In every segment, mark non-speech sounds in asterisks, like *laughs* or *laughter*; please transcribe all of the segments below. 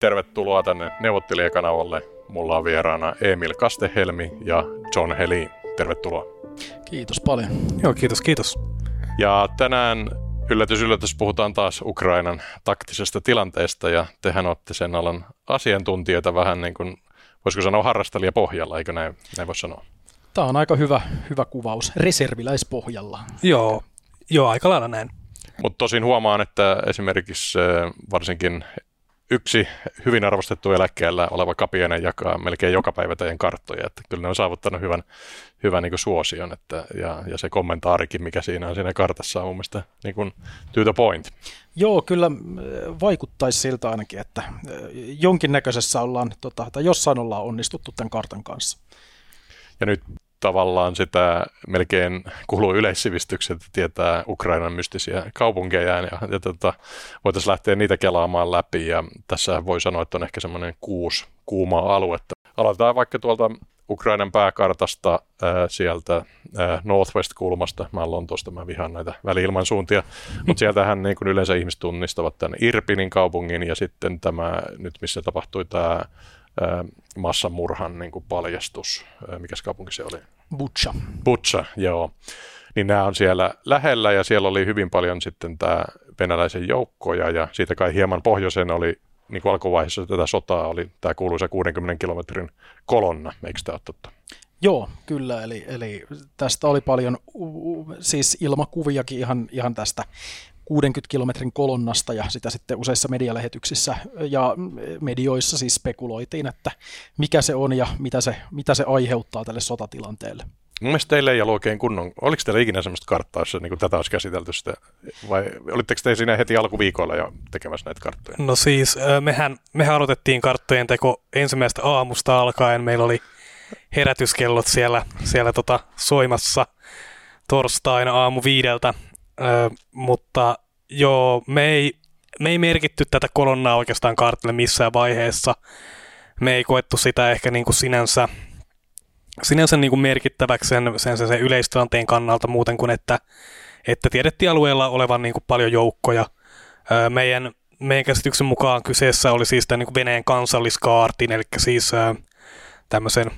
Tervetuloa tänne neuvottelijakanavalle. Mulla on vieraana Emil Kastehelmi ja John Helin. Tervetuloa. Kiitos paljon. Joo, kiitos, kiitos. Ja tänään yllätys, yllätys, puhutaan taas Ukrainan taktisesta tilanteesta ja tehän olette sen alan asiantuntijoita vähän niin kuin, voisiko sanoa harrastelija pohjalla, eikö näin, näin voi sanoa? Tämä on aika hyvä, hyvä kuvaus, reserviläispohjalla. Joo, joo aika lailla näin. Mutta tosin huomaan, että esimerkiksi varsinkin yksi hyvin arvostettu eläkkeellä oleva kapiainen jakaa melkein joka päivä teidän karttoja, että kyllä ne on saavuttanut hyvän, hyvän niin suosion, että, ja, ja se kommentaarikin, mikä siinä on siinä kartassa on mun mielestä niin kuin to the point. Joo, kyllä vaikuttaisi siltä ainakin, että jonkinnäköisessä ollaan, tota, tai jossain ollaan onnistuttu tämän kartan kanssa. Ja nyt tavallaan sitä melkein kuuluu yleissivistyksen, että tietää Ukrainan mystisiä kaupunkeja ja, ja tota, voitaisiin lähteä niitä kelaamaan läpi ja tässä voi sanoa, että on ehkä semmoinen kuusi kuumaa aluetta. Aloitetaan vaikka tuolta Ukrainan pääkartasta ää, sieltä ää, Northwest-kulmasta. Mä Lontoosta, mä vihaan näitä väliilman suuntia. Mutta sieltähän niin yleensä ihmiset tunnistavat tämän Irpinin kaupungin ja sitten tämä, nyt missä tapahtui tämä massamurhan niin kuin paljastus. Mikä kaupunki se oli? Butcha. Butcha, joo. Niin nämä on siellä lähellä ja siellä oli hyvin paljon sitten tämä venäläisen joukkoja ja siitä kai hieman pohjoisen oli niin kuin alkuvaiheessa tätä sotaa oli tämä kuuluisa 60 kilometrin kolonna, eikö tämä ole totta? Joo, kyllä, eli, eli tästä oli paljon siis ilmakuviakin ihan, ihan tästä 60 kilometrin kolonnasta ja sitä sitten useissa medialähetyksissä ja medioissa siis spekuloitiin, että mikä se on ja mitä se, mitä se aiheuttaa tälle sotatilanteelle. Mun mielestä teille ei ollut oikein kunnon, oliko teillä ikinä sellaista karttaa, jossa niin tätä olisi käsitelty sitä, vai olitteko te siinä heti alkuviikolla jo tekemässä näitä karttoja? No siis, mehän, mehän aloitettiin karttojen teko ensimmäistä aamusta alkaen, meillä oli herätyskellot siellä, siellä tota soimassa torstaina aamu viideltä Ö, mutta joo, me ei, me ei merkitty tätä kolonnaa oikeastaan kartille missään vaiheessa. Me ei koettu sitä ehkä niin kuin sinänsä, sinänsä niin kuin merkittäväksi sen, sen, sen, sen yleistilanteen kannalta muuten kuin, että, että tiedettiin alueella olevan niin kuin paljon joukkoja. Ö, meidän, meidän käsityksen mukaan kyseessä oli siis tämän niin kuin Venäjän kansalliskaartin, eli siis ö, tämmöisen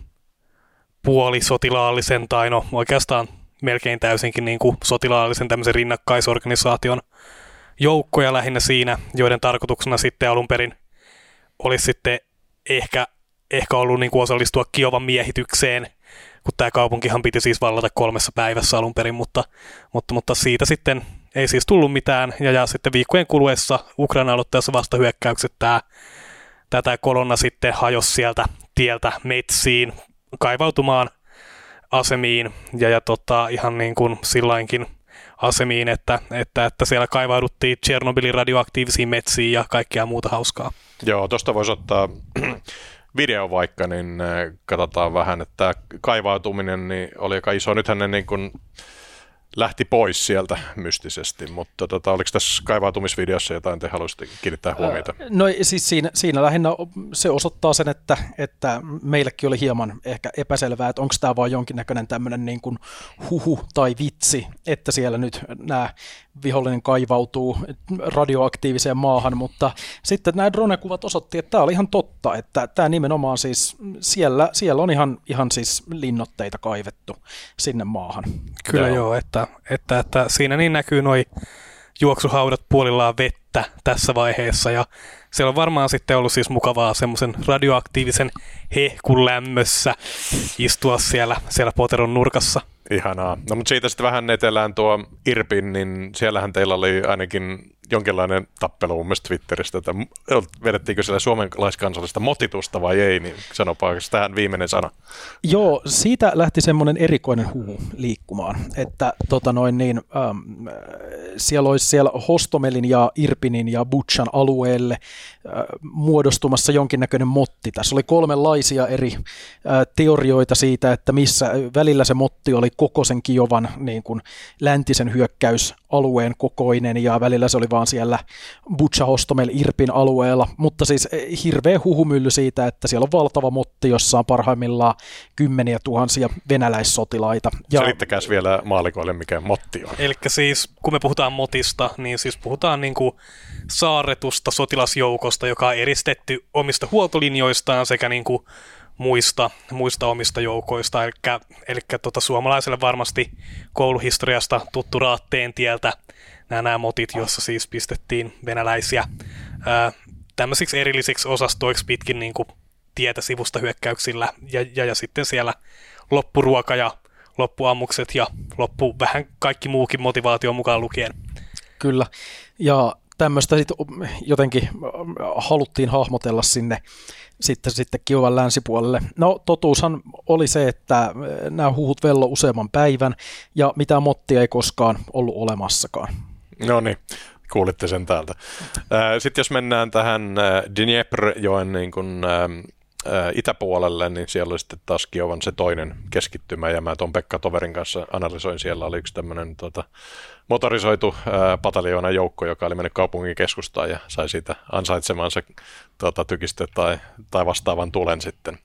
puolisotilaallisen tai no oikeastaan melkein täysinkin niin kuin sotilaallisen tämmöisen rinnakkaisorganisaation joukkoja lähinnä siinä, joiden tarkoituksena sitten alun perin olisi sitten ehkä, ehkä ollut niin kuin osallistua Kiovan miehitykseen, kun tämä kaupunkihan piti siis vallata kolmessa päivässä alun perin, mutta, mutta, mutta siitä sitten ei siis tullut mitään, ja, ja sitten viikkojen kuluessa Ukraina aloittaessa vasta hyökkäykset tämä, tätä kolonna sitten hajosi sieltä tieltä metsiin kaivautumaan – asemiin. Ja, ja tota, ihan niin kuin sillainkin asemiin, että, että, että siellä kaivauduttiin Tchernobylin radioaktiivisiin metsiin ja kaikkea muuta hauskaa. Joo, tuosta voisi ottaa *clears throat* video vaikka, niin äh, katsotaan vähän, että kaivautuminen niin oli aika iso. Nythän ne niin kuin lähti pois sieltä mystisesti, mutta tota, oliko tässä kaivautumisvideossa jotain te haluaisitte kiinnittää huomiota? No siis siinä, siinä lähinnä se osoittaa sen, että, että meillekin oli hieman ehkä epäselvää, että onko tämä vain jonkinnäköinen tämmöinen niin kuin huhu tai vitsi, että siellä nyt nämä vihollinen kaivautuu radioaktiiviseen maahan, mutta sitten nämä dronekuvat osoitti, että tämä oli ihan totta, että tämä nimenomaan siis siellä, siellä on ihan, ihan siis linnotteita kaivettu sinne maahan. Kyllä joo, joo että, että, että siinä niin näkyy noin juoksuhaudat puolillaan vettä tässä vaiheessa ja siellä on varmaan sitten ollut siis mukavaa semmoisen radioaktiivisen hehkun lämmössä istua siellä, siellä Poteron nurkassa. Ihanaa. No mutta siitä sitten vähän etelään tuo Irpin, niin siellähän teillä oli ainakin jonkinlainen tappelu mun mielestä Twitteristä, että vedettiinkö siellä suomalaiskansallista motitusta vai ei, niin sanopa tähän viimeinen sana. Joo, siitä lähti semmoinen erikoinen huhu liikkumaan, että tota noin niin, ähm, siellä olisi siellä Hostomelin ja Irpinin ja Butchan alueelle äh, muodostumassa jonkinnäköinen motti. Tässä oli kolmenlaisia eri äh, teorioita siitä, että missä välillä se motti oli koko sen Kiovan niin kuin läntisen hyökkäysalueen kokoinen ja välillä se oli vaan ollaan siellä Butcha Hostomel Irpin alueella, mutta siis hirveä huhumylly siitä, että siellä on valtava motti, jossa on parhaimmillaan kymmeniä tuhansia venäläissotilaita. Ja... Selittäkääs vielä maalikoille, mikä motti on. Eli siis kun me puhutaan motista, niin siis puhutaan niin kuin saarretusta sotilasjoukosta, joka on eristetty omista huoltolinjoistaan sekä niin kuin muista, muista omista joukoista. Eli, eli tota, suomalaiselle varmasti kouluhistoriasta tuttu Raatteen tieltä nämä, nämä motit, joissa siis pistettiin venäläisiä ää, tämmöisiksi erillisiksi osastoiksi pitkin niin kuin tietä sivusta hyökkäyksillä ja, ja, ja sitten siellä loppuruoka ja loppuammukset ja loppu vähän kaikki muukin motivaatio mukaan lukien. Kyllä, ja tämmöistä sitten jotenkin haluttiin hahmotella sinne sitten, sitten Kiovan länsipuolelle. No totuushan oli se, että nämä huhut vello useamman päivän ja mitään mottia ei koskaan ollut olemassakaan. No niin, kuulitte sen täältä. Sitten jos mennään tähän Dnieprjoen niin kuin, itäpuolelle, niin siellä oli sitten taas Kiovan se toinen keskittymä, ja mä tuon Pekka Toverin kanssa analysoin, siellä oli yksi tämmöinen tota, motorisoitu pataljoona joukko, joka oli mennyt kaupungin keskustaan ja sai siitä ansaitsemansa tota, tykistö tai, tai vastaavan tulen sitten.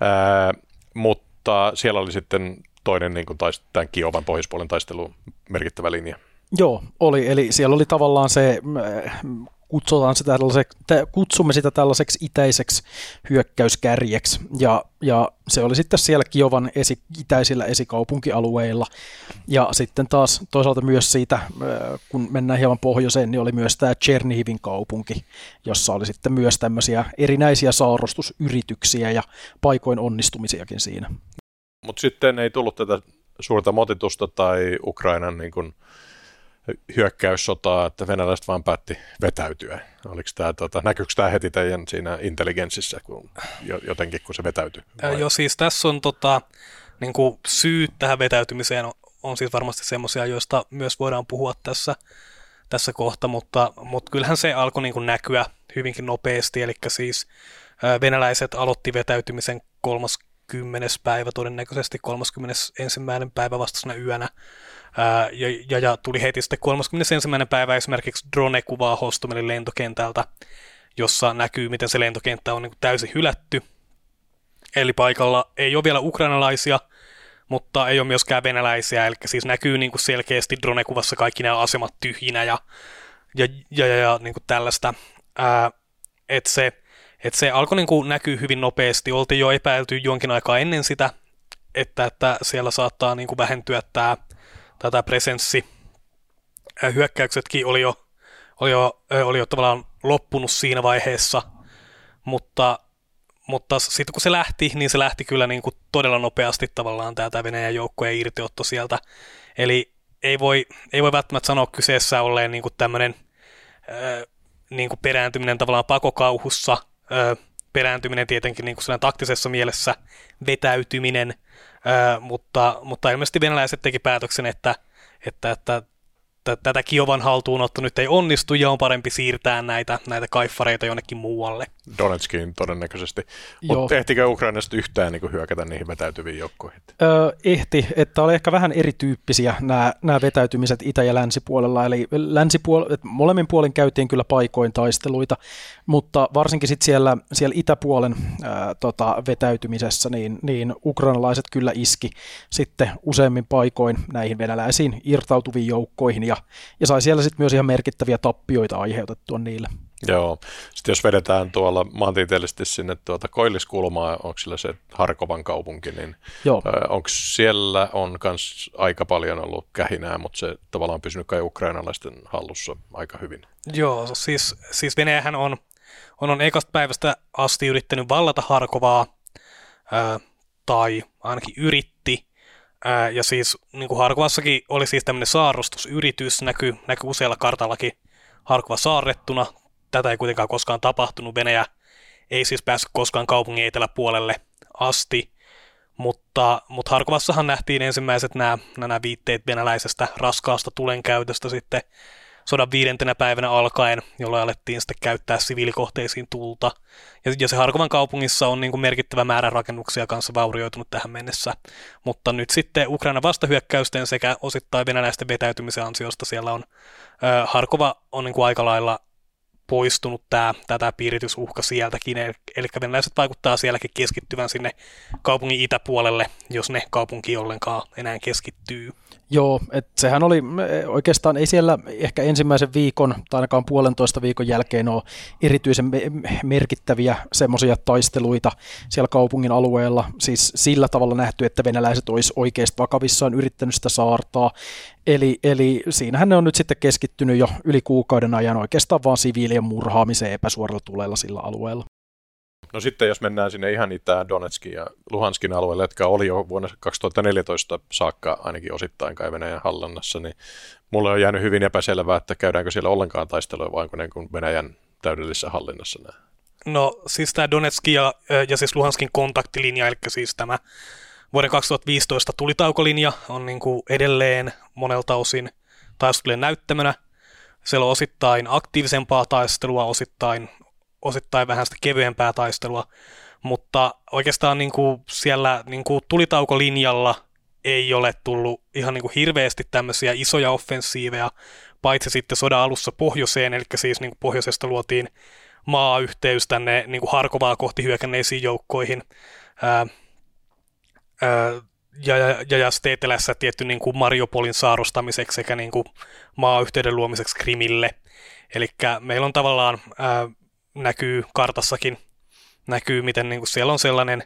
Ää, mutta siellä oli sitten toinen niin kuin taist, tämän Kiovan pohjoispuolen taistelun merkittävä linja. Joo, oli. Eli siellä oli tavallaan se kutsutaan sitä kutsumme sitä tällaiseksi itäiseksi hyökkäyskärjeksi, ja, ja se oli sitten siellä Kiovan esi, itäisillä esikaupunkialueilla, ja sitten taas toisaalta myös siitä, kun mennään hieman pohjoiseen, niin oli myös tämä Chernihivin kaupunki, jossa oli sitten myös tämmöisiä erinäisiä saarastusyrityksiä ja paikoin onnistumisiakin siinä. Mutta sitten ei tullut tätä suurta motitusta tai Ukrainan niin kun hyökkäyssotaa, että venäläiset vaan päätti vetäytyä. Oliko tämä, tota, näkyykö tämä heti teidän siinä intelligenssissä kun, jotenkin, kun se vetäytyi? Vai? Joo, siis tässä on tota, niin kuin syyt tähän vetäytymiseen on, on siis varmasti semmoisia, joista myös voidaan puhua tässä, tässä kohta, mutta, mutta kyllähän se alkoi niin kuin näkyä hyvinkin nopeasti, eli siis venäläiset aloitti vetäytymisen 30. päivä, todennäköisesti 31. päivä vastaisena yönä Ja, ja, ja, tuli heti sitten 31. päivä esimerkiksi drone-kuvaa Hostomelin lentokentältä, jossa näkyy, miten se lentokenttä on niin kuin täysin hylätty. Eli paikalla ei ole vielä ukrainalaisia, mutta ei ole myöskään venäläisiä, eli siis näkyy niin kuin selkeästi drone-kuvassa kaikki nämä asemat tyhjinä ja, ja, ja, ja, ja niin kuin tällaista. Että se, et se alkoi niin kuin näkyä hyvin nopeasti. Oltiin jo epäilty jonkin aikaa ennen sitä, että, että siellä saattaa niin kuin vähentyä tämä tätä presenssi. Hyökkäyksetkin oli jo, oli jo, oli jo tavallaan loppunut siinä vaiheessa, mutta, mutta sitten kun se lähti, niin se lähti kyllä niin kuin todella nopeasti tavallaan tämä Venäjän joukkojen irtiotto sieltä. Eli ei voi, ei voi välttämättä sanoa kyseessä olleen niin kuin tämmöinen niin kuin perääntyminen tavallaan pakokauhussa, perääntyminen tietenkin niin kuin taktisessa mielessä, vetäytyminen, mutta, mutta ilmeisesti venäläiset teki päätöksen, että, että, että tätä Kiovan haltuunotto nyt ei onnistu ja on parempi siirtää näitä, näitä kaiffareita jonnekin muualle. Donetskiin todennäköisesti. Mutta ehtikö Ukrainasta yhtään niin hyökätä niihin vetäytyviin joukkoihin? Öö, ehti, että oli ehkä vähän erityyppisiä nämä, nämä vetäytymiset itä- ja länsipuolella. Eli länsipuol- molemmin puolin käytiin kyllä paikoin taisteluita, mutta varsinkin sit siellä, siellä itäpuolen ää, tota, vetäytymisessä, niin, niin ukrainalaiset kyllä iski sitten useammin paikoin näihin venäläisiin irtautuviin joukkoihin ja, ja sai siellä sitten myös ihan merkittäviä tappioita aiheutettua niille. Joo. Sitten jos vedetään tuolla maantieteellisesti sinne tuota Koilliskulmaa, onko sillä se Harkovan kaupunki, niin Joo. onko siellä on kans aika paljon ollut kähinää, mutta se tavallaan pysynyt kai ukrainalaisten hallussa aika hyvin. Joo, siis, siis Venäjähän on, on, on ekasta päivästä asti yrittänyt vallata Harkovaa, ää, tai ainakin yritti, ää, ja siis niin kuin Harkovassakin oli siis tämmöinen saarrostusyritys, näkyy, näkyy usealla kartallakin Harkova saarrettuna, tätä ei kuitenkaan koskaan tapahtunut. Venäjä ei siis päässyt koskaan kaupungin eteläpuolelle asti, mutta, mutta Harkovassahan nähtiin ensimmäiset nämä, nämä viitteet venäläisestä raskaasta tulenkäytöstä sitten sodan viidentenä päivänä alkaen, jolloin alettiin sitten käyttää siviilikohteisiin tulta. Ja, ja se Harkovan kaupungissa on niin kuin merkittävä määrä rakennuksia kanssa vaurioitunut tähän mennessä. Mutta nyt sitten Ukraina vastahyökkäysten sekä osittain venäläisten vetäytymisen ansiosta siellä on, äh, Harkova on niin kuin aika lailla poistunut tämä, tätä piiritysuhka sieltäkin, eli venäläiset vaikuttaa sielläkin keskittyvän sinne kaupungin itäpuolelle, jos ne kaupunki ollenkaan enää keskittyy. Joo, että sehän oli oikeastaan, ei siellä ehkä ensimmäisen viikon tai ainakaan puolentoista viikon jälkeen ole erityisen merkittäviä semmoisia taisteluita siellä kaupungin alueella, siis sillä tavalla nähty, että venäläiset olisi oikeasti vakavissaan yrittänyt sitä saartaa, Eli, eli siinähän ne on nyt sitten keskittynyt jo yli kuukauden ajan oikeastaan vaan siviilien murhaamiseen epäsuoralla tulella sillä alueella. No sitten jos mennään sinne ihan itään Donetskin ja Luhanskin alueelle, jotka oli jo vuonna 2014 saakka ainakin osittain kai Venäjän hallinnassa, niin mulle on jäänyt hyvin epäselvää, että käydäänkö siellä ollenkaan taistelua vai onko ne kuin Venäjän täydellisessä hallinnassa nämä? No siis tämä Donetskin ja, ja siis Luhanskin kontaktilinja, eli siis tämä vuoden 2015 tulitaukolinja on niin kuin edelleen monelta osin taistelujen näyttämönä. Siellä on osittain aktiivisempaa taistelua, osittain, osittain vähän sitä kevyempää taistelua, mutta oikeastaan niin kuin siellä niin kuin tulitaukolinjalla ei ole tullut ihan niin kuin hirveästi tämmöisiä isoja offensiiveja, paitsi sitten sodan alussa pohjoiseen, eli siis niin kuin pohjoisesta luotiin maayhteys tänne niin kuin Harkovaa kohti hyökänneisiin joukkoihin. Ää, ja, ja, ja, ja sitten etelässä tietty niin kuin Mariupolin saarustamiseksi sekä niin kuin maayhteyden luomiseksi Krimille. Eli meillä on tavallaan, ää, näkyy kartassakin, näkyy miten niin kuin siellä on sellainen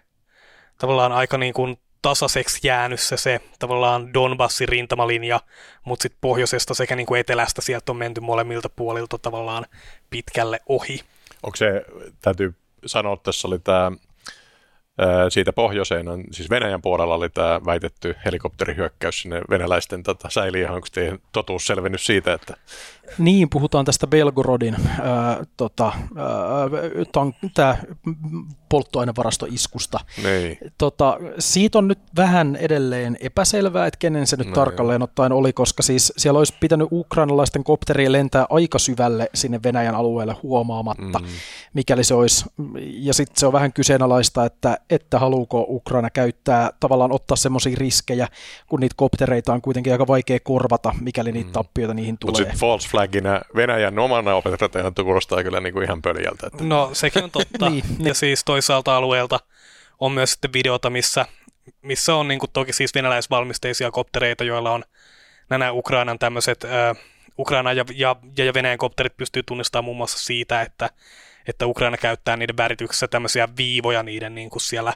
tavallaan aika niin kuin tasaiseksi jäänyt se, se tavallaan Donbassin rintamalinja, mutta sitten pohjoisesta sekä niin kuin etelästä sieltä on menty molemmilta puolilta tavallaan pitkälle ohi. Onko se, täytyy sanoa, että tässä oli tämä siitä pohjoiseen on, siis Venäjän puolella oli tämä väitetty helikopterihyökkäys sinne venäläisten tota, säiliöön. Onko teidän totuus selvinnyt siitä, että... Niin, puhutaan tästä Belgorodin äh, tota, äh, tämä polttoainevarastoiskusta. Niin. Tota, siitä on nyt vähän edelleen epäselvää, että kenen se nyt no, tarkalleen ottaen oli, koska siis siellä olisi pitänyt ukrainalaisten kopterien lentää aika syvälle sinne Venäjän alueelle huomaamatta, mm. mikäli se olisi. Ja sitten se on vähän kyseenalaista, että, että haluuko Ukraina käyttää, tavallaan ottaa semmoisia riskejä, kun niitä koptereita on kuitenkin aika vaikea korvata, mikäli niitä mm. tappioita niihin tulee. Mutta sitten false flagina Venäjän omana opettajana kuulostaa kyllä niin kuin ihan pöljältä. Että... No sekin on totta. *laughs* niin, ja siis toisaalta alueelta on myös sitten videota, missä, missä on niin kuin toki siis venäläisvalmisteisia koptereita, joilla on nämä Ukrainan tämmöiset, äh, Ukraina ja, ja, ja Venäjän kopterit pystyy tunnistamaan muun muassa siitä, että, että Ukraina käyttää niiden värityksessä tämmöisiä viivoja niiden niin kuin siellä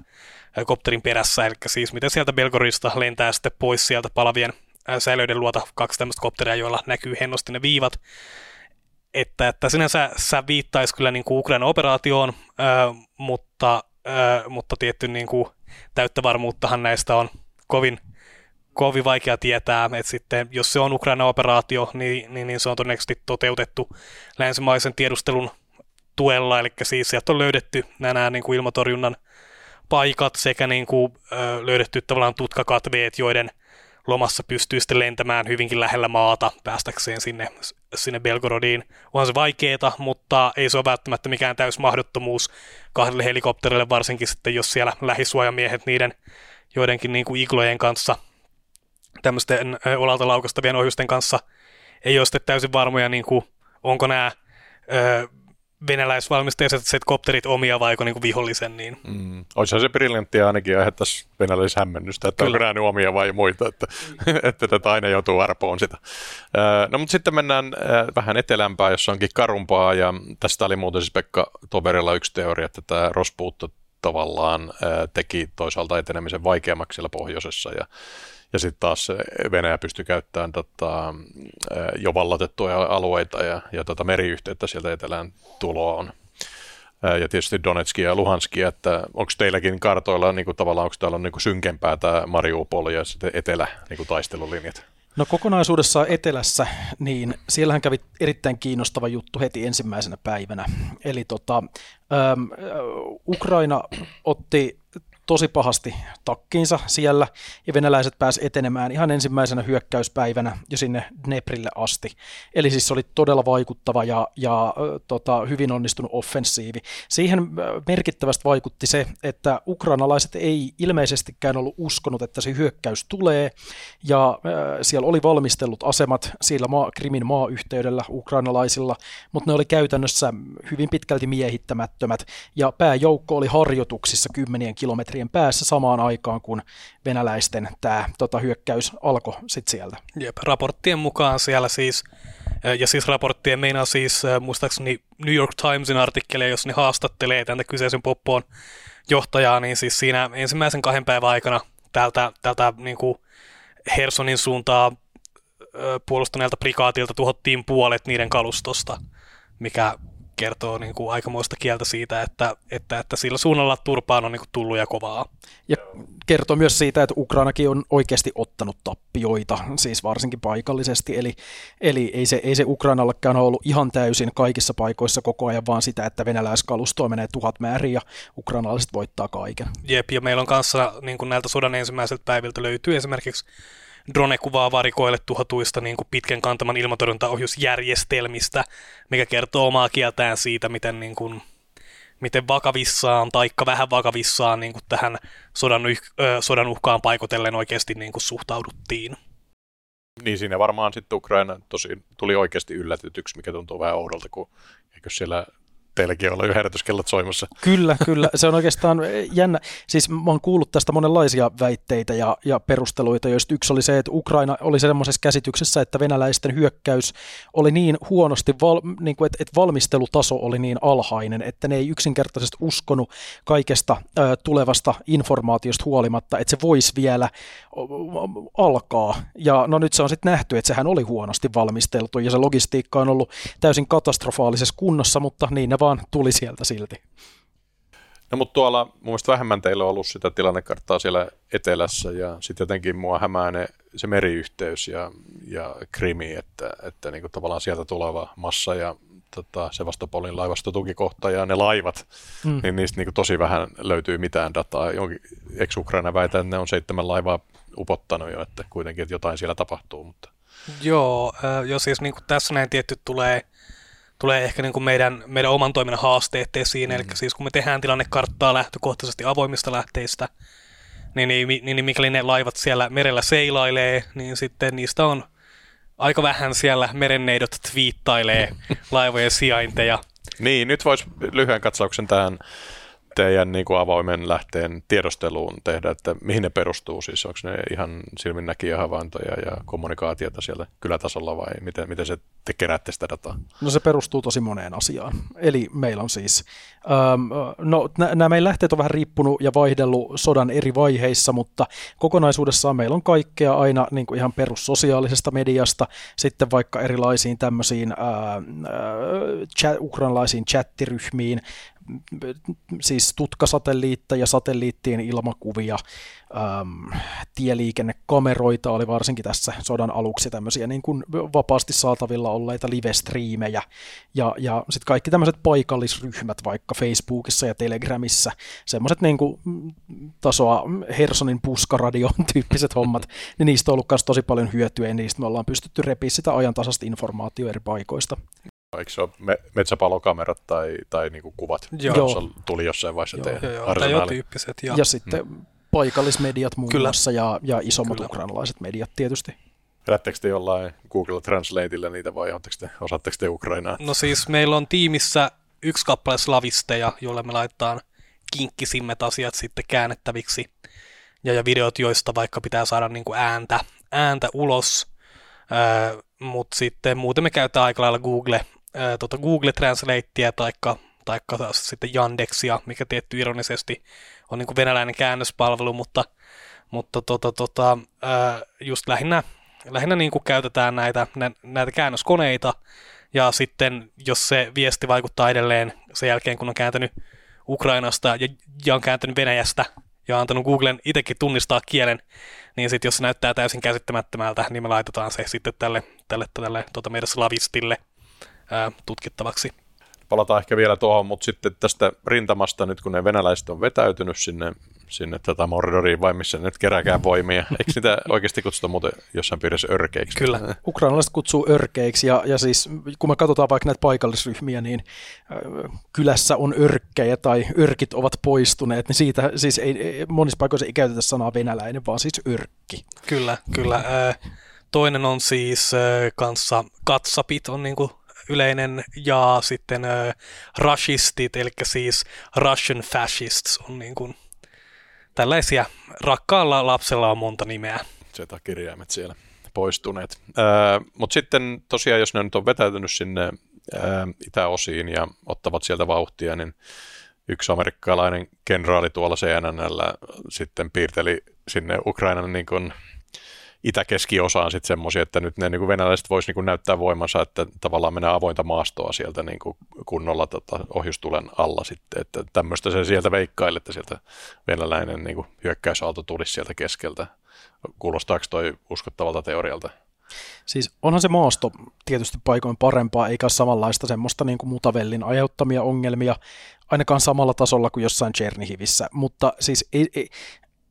kopterin perässä, eli siis miten sieltä Belgorista lentää sitten pois sieltä palavien säilöiden luota kaksi tämmöistä kopteria, joilla näkyy hennosti ne viivat. Että, että sinänsä sä viittaisi kyllä niin kuin Ukraina operaatioon, ää, mutta, ää, mutta tietty niin kuin täyttä varmuuttahan näistä on kovin, kovin vaikea tietää, että sitten jos se on Ukraina-operaatio, niin, niin, niin se on todennäköisesti toteutettu länsimaisen tiedustelun tuella, eli siis sieltä on löydetty nämä niin kuin ilmatorjunnan paikat sekä niin kuin, ö, löydetty tavallaan tutkakatveet, joiden lomassa pystyy sitten lentämään hyvinkin lähellä maata päästäkseen sinne, sinne Belgorodiin. Onhan se vaikeeta, mutta ei se ole välttämättä mikään täys mahdottomuus kahdelle helikopterille, varsinkin sitten jos siellä lähisuojamiehet niiden joidenkin niin kuin iglojen kanssa, tämmöisten olalta laukastavien ohjusten kanssa, ei ole sitten täysin varmoja, niin kuin, onko nämä venäläisvalmisteiset set kopterit omia vai niin kuin vihollisen. Niin. Mm. Olisihan se brillanttia ainakin aiheuttaisi venäläishämmennystä, että Kyllä. onko nämä omia vai muita, että, *laughs* että tätä aina joutuu arpoon sitä. No mutta sitten mennään vähän etelämpää, jossa onkin karumpaa ja tästä oli muuten siis Pekka Toverilla yksi teoria, että tämä rospuutto tavallaan teki toisaalta etenemisen vaikeammaksi siellä pohjoisessa ja ja sitten taas Venäjä pystyi käyttämään tota, jo vallatettuja alueita ja, ja tota meriyhteyttä sieltä etelään tuloon. Ja tietysti Donetskia ja Luhanskia, että onko teilläkin kartoilla niin kuin, tavallaan, onko täällä niin kuin synkempää tämä Mariupol ja sitten etelä niin kuin taistelulinjat? No kokonaisuudessaan etelässä, niin siellähän kävi erittäin kiinnostava juttu heti ensimmäisenä päivänä. Eli tota, ähm, Ukraina otti tosi pahasti takkiinsa siellä, ja venäläiset pääsi etenemään ihan ensimmäisenä hyökkäyspäivänä jo sinne Dneprille asti. Eli siis se oli todella vaikuttava ja, ja tota, hyvin onnistunut offensiivi. Siihen merkittävästi vaikutti se, että ukrainalaiset ei ilmeisestikään ollut uskonut, että se hyökkäys tulee, ja äh, siellä oli valmistellut asemat siellä maa, Krimin maayhteydellä ukrainalaisilla, mutta ne oli käytännössä hyvin pitkälti miehittämättömät, ja pääjoukko oli harjoituksissa kymmenien kilometrien päässä samaan aikaan, kun venäläisten tämä tota, hyökkäys alkoi sitten sieltä. Jep, raporttien mukaan siellä siis, ja siis raporttien meinaa siis muistaakseni New York Timesin artikkeleja, jos ne haastattelee tänne kyseisen poppoon johtajaa, niin siis siinä ensimmäisen kahden päivän aikana täältä, täältä niin kuin Hersonin suuntaa puolustaneelta prikaatilta tuhottiin puolet niiden kalustosta, mikä kertoo niin kuin aikamoista kieltä siitä, että, että, että sillä suunnalla turpaan on niin kuin tullut ja kovaa. Ja kertoo myös siitä, että Ukrainakin on oikeasti ottanut tappioita, siis varsinkin paikallisesti, eli, eli ei, se, ei se Ukrainallekaan ole ollut ihan täysin kaikissa paikoissa koko ajan, vaan sitä, että venäläiskalustoa menee tuhat määrin ja ukrainalaiset voittaa kaiken. Jep, ja meillä on kanssa niin kuin näiltä sodan ensimmäiseltä päiviltä löytyy esimerkiksi drone-kuvaa varikoille tuhatuista niin kuin pitkän kantaman ilmatorjuntaohjusjärjestelmistä, mikä kertoo omaa kieltään siitä, miten, niin kuin, miten vakavissaan, taikka vähän vakavissaan niin kuin tähän sodan, ö, sodan uhkaan paikotellen oikeasti niin kuin suhtauduttiin. Niin siinä varmaan sitten Ukraina tosi tuli oikeasti yllätetyksi, mikä tuntuu vähän oudolta, kun eikö siellä teilläkin olla herätyskellot soimassa. Kyllä, kyllä. Se on oikeastaan jännä. Siis mä oon kuullut tästä monenlaisia väitteitä ja, ja perusteluita, joista yksi oli se, että Ukraina oli semmoisessa käsityksessä, että venäläisten hyökkäys oli niin huonosti, val, niin kuin, että, että valmistelutaso oli niin alhainen, että ne ei yksinkertaisesti uskonut kaikesta ö, tulevasta informaatiosta huolimatta, että se voisi vielä alkaa. Ja no nyt se on sitten nähty, että sehän oli huonosti valmisteltu ja se logistiikka on ollut täysin katastrofaalisessa kunnossa, mutta niin ne vaan tuli sieltä silti. No mutta tuolla mun mielestä vähemmän teillä on ollut sitä tilannekarttaa siellä etelässä ja sitten jotenkin mua hämää ne, se meriyhteys ja, ja krimi, että, että niin kuin tavallaan sieltä tuleva massa ja tota, Sevastopolin laivastotukikohta ja ne laivat, mm. niin niistä niin kuin tosi vähän löytyy mitään dataa. Jonkin, ex-Ukraina väitä, että ne on seitsemän laivaa upottanut jo, että kuitenkin että jotain siellä tapahtuu. Mutta. Joo, äh, jo siis niin kuin tässä näin tietty tulee tulee ehkä niin kuin meidän, meidän oman toiminnan haasteet esiin. Mm. Eli siis kun me tehdään tilannekarttaa lähtökohtaisesti avoimista lähteistä, niin, niin, niin, niin mikäli ne laivat siellä merellä seilailee, niin sitten niistä on aika vähän siellä merenneidot twiittailee *laughs* laivojen sijainteja. Niin, nyt voisi lyhyen katsauksen tähän teidän niin kuin avoimen lähteen tiedosteluun tehdä, että mihin ne perustuu? Siis onko ne ihan silminnäkiä havaintoja ja kommunikaatiota siellä kylätasolla vai miten, miten se te keräätte sitä dataa? No se perustuu tosi moneen asiaan. Eli meillä on siis, ähm, no nämä meidän lähteet on vähän riippunut ja vaihdellut sodan eri vaiheissa, mutta kokonaisuudessaan meillä on kaikkea aina niin kuin ihan perussosiaalisesta mediasta, sitten vaikka erilaisiin tämmöisiin äh, äh, chat, ukrainalaisiin chattiryhmiin, siis tutkasatelliitteja ja satelliittien ilmakuvia, äm, tieliikennekameroita oli varsinkin tässä sodan aluksi tämmöisiä niin kuin vapaasti saatavilla olleita live-striimejä ja, ja sitten kaikki tämmöiset paikallisryhmät vaikka Facebookissa ja Telegramissa, semmoiset niin kuin tasoa Hersonin puskaradion *laughs* tyyppiset hommat, niin niistä on ollut tosi paljon hyötyä ja niistä me ollaan pystytty repiä sitä ajantasasta informaatiota eri paikoista. Eikö se ole me- metsäpalokamerat tai, tai niinku kuvat, joo. jossa tuli jossain vaiheessa joo, teidän joo, tyyppiset, joo. Ja sitten mm. paikallismediat muun Kyllä. muassa ja, ja isommat Kyllä. ukrainalaiset mediat tietysti. Vedättekö te jollain Google Translateilla niitä vai te, osaatteko te Ukrainaa? No siis meillä on tiimissä yksi kappale slavisteja, jolle me laitetaan kinkkisimmät asiat sitten käännettäviksi. Ja, ja videot, joista vaikka pitää saada niin kuin ääntä, ääntä ulos. Öö, Mutta sitten muuten me käytetään aika lailla Google, ää, tota Google Translatea taikka, taikka sitten Yandexia, mikä tietty ironisesti on niin kuin venäläinen käännöspalvelu, mutta, mutta tota, tota, ää, just lähinnä, lähinnä niin kuin käytetään näitä, näitä käännöskoneita, ja sitten jos se viesti vaikuttaa edelleen sen jälkeen, kun on kääntänyt Ukrainasta ja, ja on kääntänyt Venäjästä ja antanut Googlen itsekin tunnistaa kielen, niin sitten jos se näyttää täysin käsittämättömältä, niin me laitetaan se sitten tälle, tälle, tälle tuota meidän slavistille ää, tutkittavaksi. palataan ehkä vielä tuohon, mutta sitten tästä rintamasta nyt kun ne venäläiset on vetäytynyt sinne, sinne tätä Mordoriin vai missä ne nyt kerääkään voimia. *laughs* Eikö niitä oikeasti kutsuta muuten jossain piirissä örkeiksi? Kyllä. Ukrainalaiset kutsuu örkeiksi ja, ja siis kun me katsotaan vaikka näitä paikallisryhmiä, niin äh, kylässä on örkkejä tai örkit ovat poistuneet, niin siitä siis ei, monissa paikoissa ei käytetä sanaa venäläinen, vaan siis örkki. Kyllä, kyllä. Äh, toinen on siis äh, kanssa katsapit on niin kuin yleinen ja sitten äh, Rushistit, eli siis Russian fascists on niin kuin tällaisia. Rakkaalla lapsella on monta nimeä. Z-kirjaimet siellä poistuneet. Mutta sitten tosiaan, jos ne nyt on vetäytynyt sinne äh, itäosiin ja ottavat sieltä vauhtia, niin yksi amerikkalainen kenraali tuolla CNNllä sitten piirteli sinne Ukrainan niin kuin itä-keskiosaan sitten semmoisia, että nyt ne niin kuin venäläiset voisi niin näyttää voimansa, että tavallaan menee avointa maastoa sieltä niin kuin kunnolla tota, ohjustulen alla sitten, että tämmöistä se sieltä veikkaili, että sieltä venäläinen niin kuin hyökkäysaalto tulisi sieltä keskeltä. Kuulostaako toi uskottavalta teorialta? Siis onhan se maasto tietysti paikoin parempaa, eikä samanlaista semmoista niin kuin mutavellin aiheuttamia ongelmia, ainakaan samalla tasolla kuin jossain Chernihivissä, mutta siis ei, ei,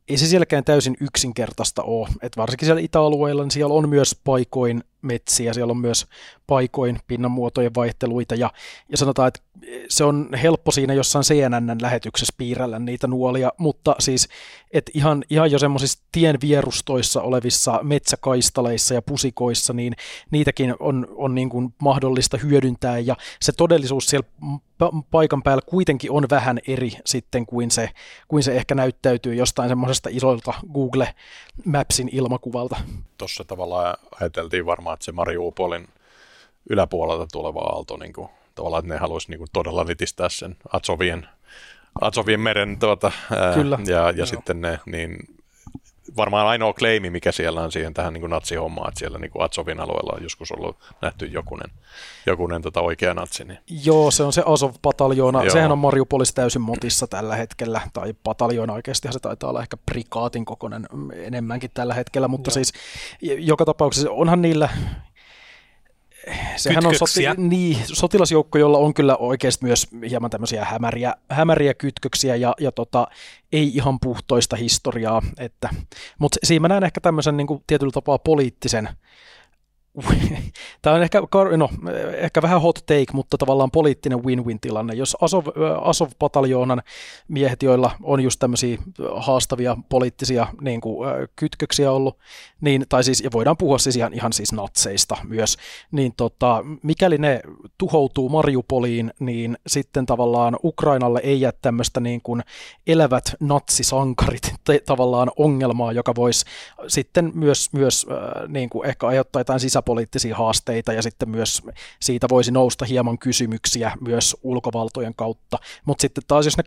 ei se sielläkään täysin yksinkertaista ole. Et varsinkin siellä itäalueilla niin siellä on myös paikoin metsiä, siellä on myös paikoin pinnanmuotojen vaihteluita ja, ja sanotaan, että se on helppo siinä jossain CNN-lähetyksessä piirrellä niitä nuolia, mutta siis et ihan, ihan jo semmoisissa tien vierustoissa olevissa metsäkaistaleissa ja pusikoissa, niin niitäkin on, on niin kuin mahdollista hyödyntää ja se todellisuus siellä paikan päällä kuitenkin on vähän eri sitten kuin se, kuin se ehkä näyttäytyy jostain semmoisesta isolta Google Mapsin ilmakuvalta. Tuossa tavallaan ajateltiin varmaan, että se Mariupolin yläpuolelta tuleva aalto, niin kuin, tavallaan, että ne haluaisi niin kuin, todella nitistää sen Atsovien, Atsovien meren tuota, ää, Kyllä. ja, ja sitten ne, niin varmaan ainoa kleimi, mikä siellä on siihen tähän niin kuin natsihommaan, että siellä niin kuin Atsovin alueella on joskus ollut nähty jokunen, jokunen tota oikea natsi. Niin. Joo, se on se Azov-pataljoona. Joo. Sehän on Mariupolis täysin motissa tällä hetkellä, tai pataljoona oikeasti se taitaa olla ehkä prikaatin kokoinen enemmänkin tällä hetkellä, mutta Joo. siis joka tapauksessa onhan niillä sehän on soti, niin, sotilasjoukko, jolla on kyllä oikeasti myös hieman tämmöisiä hämäriä, hämäriä kytköksiä ja, ja tota, ei ihan puhtoista historiaa. Että, mutta siinä mä näen ehkä tämmöisen niin kuin, tietyllä tapaa poliittisen *laughs* Tämä on ehkä, no, ehkä vähän hot take, mutta tavallaan poliittinen win-win-tilanne. Jos Azov, Azov-pataljoonan miehet, joilla on just tämmöisiä haastavia poliittisia niin kuin, kytköksiä ollut, niin, tai siis, ja voidaan puhua siis ihan, ihan siis natseista myös, niin tota, mikäli ne tuhoutuu Mariupoliin, niin sitten tavallaan Ukrainalle ei jää tämmöistä niin kuin elävät natsisankarit *laughs* tavallaan ongelmaa, joka voisi sitten myös, myös niin kuin ehkä aiheuttaa jotain sisäpoliittisia haasteita ja sitten myös siitä voisi nousta hieman kysymyksiä myös ulkovaltojen kautta, mutta sitten taas jos ne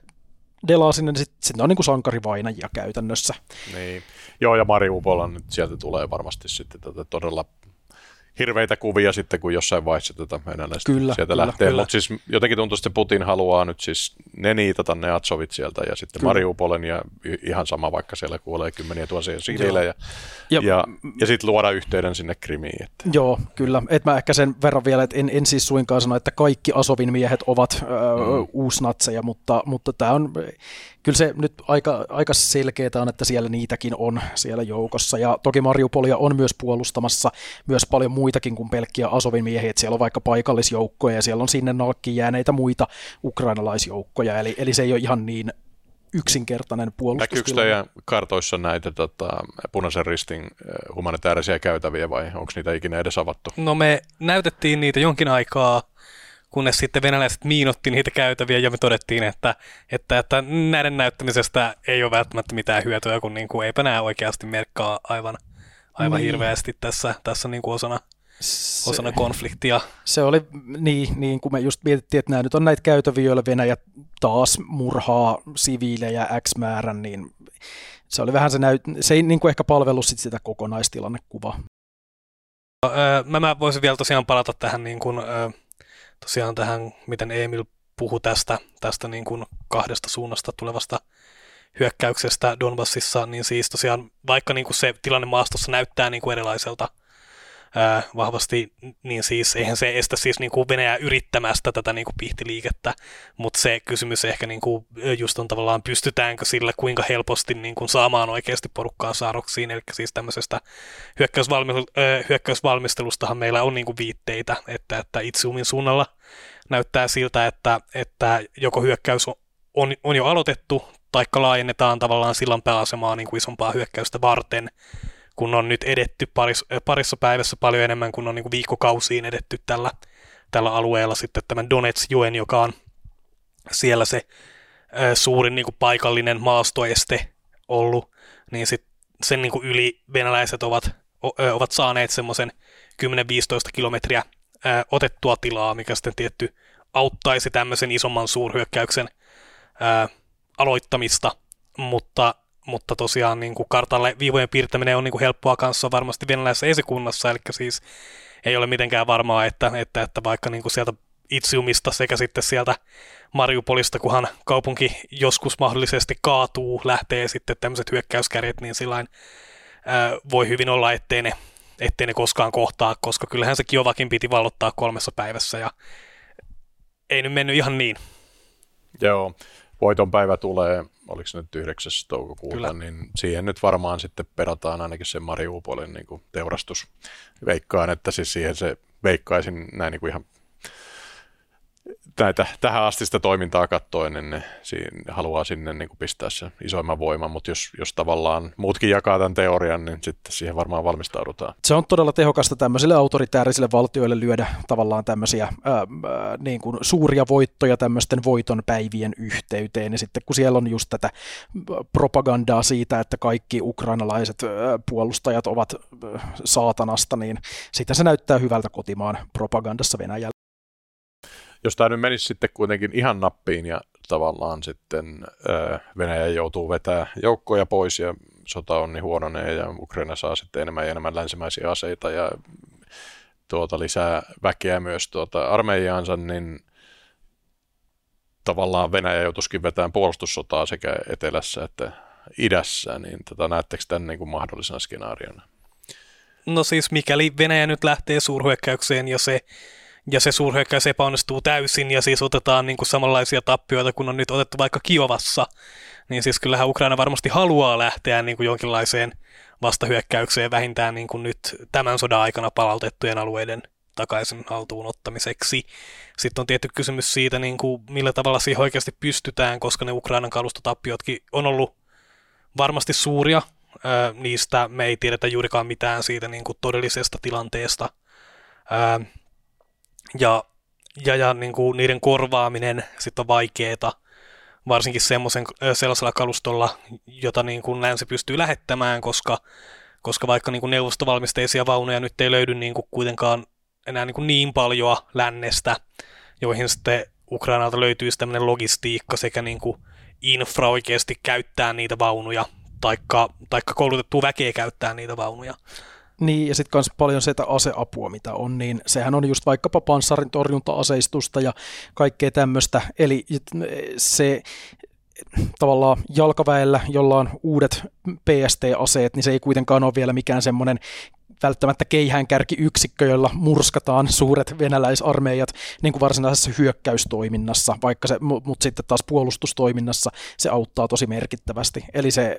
delaa sinne, niin sitten sit ne on niin kuin sankarivainajia käytännössä. Niin. Joo, ja Mariupol nyt sieltä tulee varmasti sitten todella hirveitä kuvia sitten, kun jossain vaiheessa tätä venäläistä kyllä, sieltä kyllä, lähtee. Mutta siis jotenkin tuntuu, että Putin haluaa nyt siis ne niitata ne Atsovit sieltä ja sitten kyllä. Mariupolen ja ihan sama, vaikka siellä kuolee kymmeniä tuhansia siviilejä. Ja, ja, ja sitten luoda yhteyden sinne Krimiin. Että. Joo, kyllä. Et mä ehkä sen verran vielä, että en, en siis suinkaan sano, että kaikki Asovin miehet ovat ö, mm. uusnatseja, mutta, mutta tämä on kyllä se nyt aika, aika selkeää on, että siellä niitäkin on siellä joukossa. Ja toki Mariupolia on myös puolustamassa myös paljon muitakin kuin pelkkiä Asovin miehiä. Että siellä on vaikka paikallisjoukkoja ja siellä on sinne nalkkiin jääneitä muita ukrainalaisjoukkoja. Eli, eli se ei ole ihan niin yksinkertainen puolustus. Näkyykö teidän kartoissa näitä tota, punaisen ristin eh, humanitaarisia käytäviä vai onko niitä ikinä edes avattu? No me näytettiin niitä jonkin aikaa kunnes sitten venäläiset miinotti niitä käytäviä ja me todettiin, että, että, että näiden näyttämisestä ei ole välttämättä mitään hyötyä, kun niin kuin eipä nämä oikeasti merkkaa aivan, aivan niin. hirveästi tässä, tässä niin kuin osana, se, osana konfliktia. Se oli niin, niin kuin me just mietittiin, että nämä nyt on näitä käytäviä, joilla Venäjä taas murhaa siviilejä X määrän, niin se oli vähän se, näyt, se ei niin kuin ehkä palvellut sit sitä kokonaistilannekuvaa. Mä, mä voisin vielä tosiaan palata tähän niin kuin, tosiaan tähän, miten Emil puhui tästä, tästä niin kuin kahdesta suunnasta tulevasta hyökkäyksestä Donbassissa, niin siis tosiaan vaikka niin kuin se tilanne maastossa näyttää niin kuin erilaiselta ää, vahvasti, niin siis eihän se estä siis niin kuin Venäjää yrittämästä tätä niin kuin pihtiliikettä, mutta se kysymys ehkä niin kuin just on tavallaan pystytäänkö sillä kuinka helposti niin kuin saamaan oikeasti porukkaa saaroksiin, eli siis tämmöisestä hyökkäysvalmistelustahan meillä on niin kuin viitteitä, että, että Itsiumin suunnalla näyttää siltä, että, että joko hyökkäys on, on jo aloitettu, taikka laajennetaan tavallaan sillan pääasemaa niin kuin isompaa hyökkäystä varten, kun on nyt edetty paris, parissa päivässä paljon enemmän kuin on niin kuin viikkokausiin edetty tällä, tällä alueella sitten tämän Donetsjoen, joka on siellä se ä, suurin niin kuin paikallinen maastoeste ollut, niin sit sen niin kuin yli venäläiset ovat, ö, ovat saaneet semmoisen 10-15 kilometriä ä, otettua tilaa, mikä sitten tietty auttaisi tämmöisen isomman suurhyökkäyksen ää, aloittamista, mutta, mutta tosiaan niin kuin kartalle viivojen piirtäminen on niin kuin helppoa kanssa varmasti venäläisessä esikunnassa, eli siis ei ole mitenkään varmaa, että, että, että vaikka niin kuin sieltä Itsiumista sekä sitten sieltä Mariupolista, kunhan kaupunki joskus mahdollisesti kaatuu, lähtee sitten tämmöiset hyökkäyskärjet, niin sillain ää, voi hyvin olla, ettei ne, ettei ne koskaan kohtaa, koska kyllähän se Kiovakin piti vallottaa kolmessa päivässä ja ei nyt mennyt ihan niin. Joo, voiton päivä tulee, oliko se nyt 9. toukokuuta, Kyllä. niin siihen nyt varmaan sitten perataan ainakin se Mariupolin niin kuin teurastus. Veikkaan, että siis siihen se veikkaisin näin niin kuin ihan näitä tähän asti sitä toimintaa katsoen, niin ne siinä, haluaa sinne niin kuin pistää se isoimman voiman, mutta jos, jos tavallaan muutkin jakaa tämän teorian, niin sitten siihen varmaan valmistaudutaan. Se on todella tehokasta tämmöisille autoritäärisille valtioille lyödä tavallaan tämmöisiä ää, niin kuin suuria voittoja tämmöisten voiton päivien yhteyteen, ja sitten kun siellä on just tätä propagandaa siitä, että kaikki ukrainalaiset ää, puolustajat ovat ää, saatanasta, niin sitä se näyttää hyvältä kotimaan propagandassa Venäjällä jos tämä nyt menisi sitten kuitenkin ihan nappiin ja tavallaan sitten Venäjä joutuu vetää joukkoja pois ja sota on niin huononee ja Ukraina saa sitten enemmän ja enemmän länsimäisiä aseita ja tuota, lisää väkeä myös tuota armeijaansa, niin tavallaan Venäjä joutuisikin vetämään puolustussotaa sekä etelässä että idässä, niin tota, näettekö tämän niin kuin mahdollisena skenaariona? No siis mikäli Venäjä nyt lähtee suurhyökkäykseen ja se ja se suurhyökkäys epäonnistuu täysin ja siis otetaan niin kuin samanlaisia tappioita kun on nyt otettu vaikka Kiovassa, niin siis kyllähän Ukraina varmasti haluaa lähteä niin kuin jonkinlaiseen vastahyökkäykseen vähintään niin kuin nyt tämän sodan aikana palautettujen alueiden takaisin haltuun ottamiseksi. Sitten on tietty kysymys siitä, niin kuin, millä tavalla siihen oikeasti pystytään, koska ne Ukrainan kalustotappiotkin on ollut varmasti suuria. niistä me ei tiedetä juurikaan mitään siitä niin kuin todellisesta tilanteesta ja, ja, ja niin kuin niiden korvaaminen sitten on vaikeaa, varsinkin semmoisen, sellaisella kalustolla, jota niin kuin länsi pystyy lähettämään, koska, koska vaikka niin kuin neuvostovalmisteisia vaunuja nyt ei löydy niin kuin kuitenkaan enää niin, kuin niin paljon lännestä, joihin sitten Ukrainalta löytyisi tämmöinen logistiikka sekä niin kuin infra oikeasti käyttää niitä vaunuja, taikka, taikka koulutettu väkeä käyttää niitä vaunuja. Niin, ja sitten myös paljon sitä aseapua, mitä on, niin sehän on just vaikkapa panssarin torjunta-aseistusta ja kaikkea tämmöistä. Eli se tavallaan jalkaväellä, jolla on uudet PST-aseet, niin se ei kuitenkaan ole vielä mikään semmoinen välttämättä keihäänkärkiyksikkö, jolla murskataan suuret venäläisarmeijat niin kuin varsinaisessa hyökkäystoiminnassa, vaikka se, mutta sitten taas puolustustoiminnassa se auttaa tosi merkittävästi. Eli se,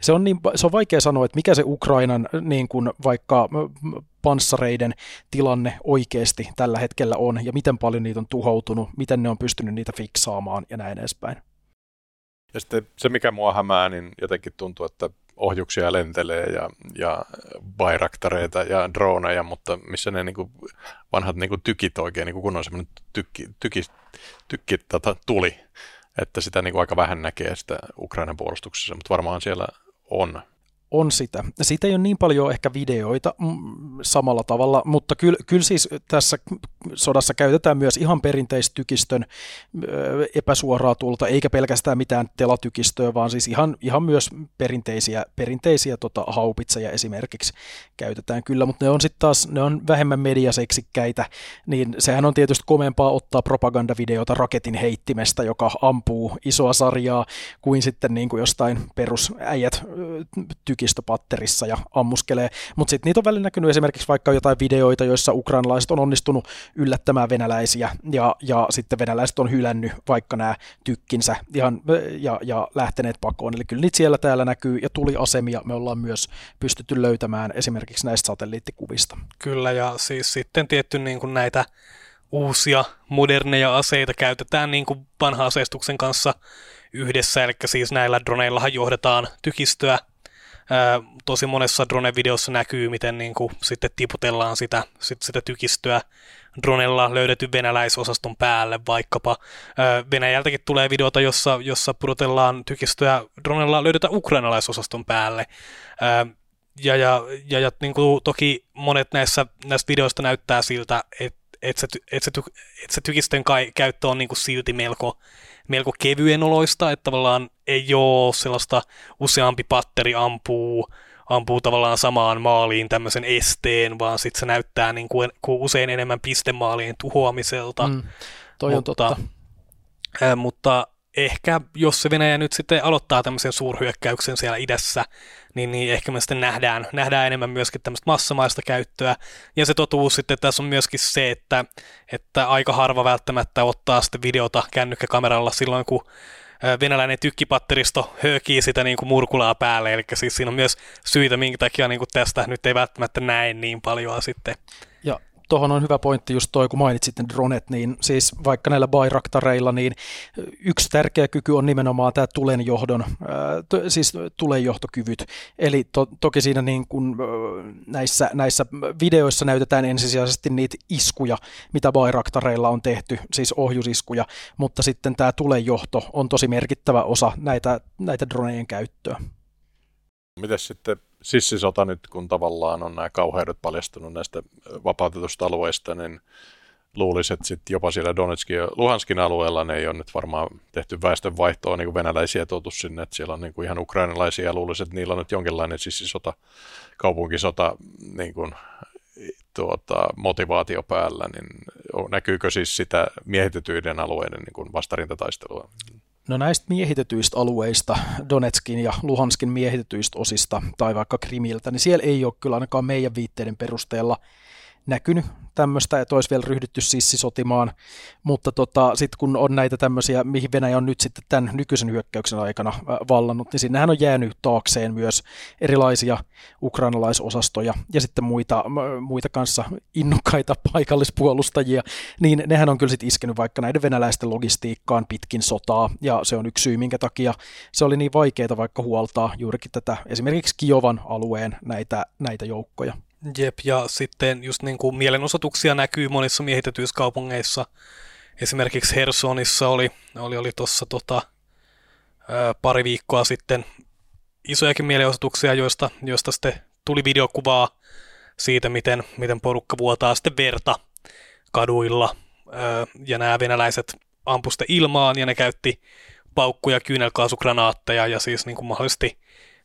se, on, niin, se on vaikea sanoa, että mikä se Ukrainan niin kuin vaikka panssareiden tilanne oikeasti tällä hetkellä on ja miten paljon niitä on tuhoutunut, miten ne on pystynyt niitä fiksaamaan ja näin edespäin. Ja sitten se, mikä mua hämää, niin jotenkin tuntuu, että ohjuksia lentelee ja, ja bairaktareita ja droneja, mutta missä ne niin kuin, vanhat niin kuin tykit oikein, niin kuin kun on semmoinen tykki, tykki, tykki tota, tuli, että sitä niin kuin aika vähän näkee sitä Ukrainan puolustuksessa, mutta varmaan siellä on on sitä. Siitä ei ole niin paljon ehkä videoita mm, samalla tavalla, mutta kyllä, kyllä siis tässä sodassa käytetään myös ihan perinteistykistön epäsuoraa tulta, eikä pelkästään mitään telatykistöä, vaan siis ihan, ihan myös perinteisiä, perinteisiä tota, haupitseja esimerkiksi käytetään kyllä, mutta ne on sitten taas ne on vähemmän mediaseksikkäitä, niin sehän on tietysti komempaa ottaa propagandavideota raketin heittimestä, joka ampuu isoa sarjaa, kuin sitten niin kuin jostain perusäijät ty- tykistöpatterissa ja ammuskelee. Mutta sitten niitä on välillä näkynyt esimerkiksi vaikka jotain videoita, joissa ukrainalaiset on onnistunut yllättämään venäläisiä ja, ja sitten venäläiset on hylännyt vaikka nämä tykkinsä ihan, ja, ja lähteneet pakoon. Eli kyllä niitä siellä täällä näkyy ja tuli asemia me ollaan myös pystytty löytämään esimerkiksi näistä satelliittikuvista. Kyllä ja siis sitten tietty niin kuin näitä uusia moderneja aseita käytetään niin kuin vanha aseistuksen kanssa yhdessä, eli siis näillä droneillahan johdetaan tykistöä. Ää, tosi monessa drone-videossa näkyy, miten niin kuin sitten tiputellaan sitä, sit, sitä tykistöä dronella löydetty venäläisosaston päälle vaikkapa. Ää, Venäjältäkin tulee videota, jossa, jossa pudotellaan tykistöä dronella löydetä ukrainalaisosaston päälle. Ää, ja, ja, ja, ja niin kuin toki monet näissä, näistä videoista näyttää siltä, että et se, et se, et se tykistön kai, käyttö on niin kuin silti melko, melko kevyen oloista, että tavallaan ei ole sellaista useampi patteri ampuu, ampuu tavallaan samaan maaliin tämmöisen esteen, vaan sitten se näyttää niin kuin, kuin usein enemmän pistemaalien tuhoamiselta. Mm, toi mutta, on totta. Ää, mutta ehkä jos se Venäjä nyt sitten aloittaa tämmöisen suurhyökkäyksen siellä idässä, niin, niin ehkä me sitten nähdään, nähdään enemmän myöskin tämmöistä massamaista käyttöä. Ja se totuus sitten tässä on myöskin se, että, että aika harva välttämättä ottaa sitten videota kännykkäkameralla silloin, kun venäläinen tykkipatteristo höökii sitä niin kuin murkulaa päälle, eli siis siinä on myös syitä, minkä takia niin kuin tästä nyt ei välttämättä näe niin paljon sitten. Tuohon on hyvä pointti just toi, kun mainitsit ne dronet, niin siis vaikka näillä Bayraktareilla, niin yksi tärkeä kyky on nimenomaan tämä tulenjohdon, siis tulenjohtokyvyt. Eli to, toki siinä niin kun, näissä, näissä videoissa näytetään ensisijaisesti niitä iskuja, mitä Bayraktareilla on tehty, siis ohjusiskuja, mutta sitten tämä tulenjohto on tosi merkittävä osa näitä, näitä dronejen käyttöä. Miten sitten sissisota nyt, kun tavallaan on nämä kauheudet paljastunut näistä vapautetusta alueista, niin luulisin, että sitten jopa siellä Donetskin ja Luhanskin alueella ne ei ole nyt varmaan tehty väestönvaihtoa niin kuin venäläisiä tuotu sinne, että siellä on niin kuin ihan ukrainalaisia ja luulisin, että niillä on nyt jonkinlainen sissisota, kaupunkisota niin kuin, tuota, motivaatio päällä, niin näkyykö siis sitä miehitetyiden alueiden niin kuin vastarintataistelua? No näistä miehitetyistä alueista, Donetskin ja Luhanskin miehitetyistä osista tai vaikka Krimiltä, niin siellä ei ole kyllä ainakaan meidän viitteiden perusteella näkynyt tämmöistä, että olisi vielä ryhdytty sissisotimaan, mutta tota, sitten kun on näitä tämmöisiä, mihin Venäjä on nyt sitten tämän nykyisen hyökkäyksen aikana vallannut, niin sinnehän on jäänyt taakseen myös erilaisia ukrainalaisosastoja ja sitten muita, muita kanssa innokkaita *laughs* paikallispuolustajia, niin nehän on kyllä sitten iskenyt vaikka näiden venäläisten logistiikkaan pitkin sotaa, ja se on yksi syy, minkä takia se oli niin vaikeaa vaikka huoltaa juurikin tätä esimerkiksi Kiovan alueen näitä, näitä joukkoja. Jep, ja sitten just niin kuin mielenosoituksia näkyy monissa miehitetyissä kaupungeissa. Esimerkiksi Hersonissa oli, oli, oli tuossa tota, pari viikkoa sitten isojakin mielenosoituksia, joista, joista sitten tuli videokuvaa siitä, miten, miten porukka vuotaa sitten verta kaduilla. ja nämä venäläiset ampuste ilmaan ja ne käytti paukkuja, kyynelkaasugranaatteja ja siis niin kuin mahdollisesti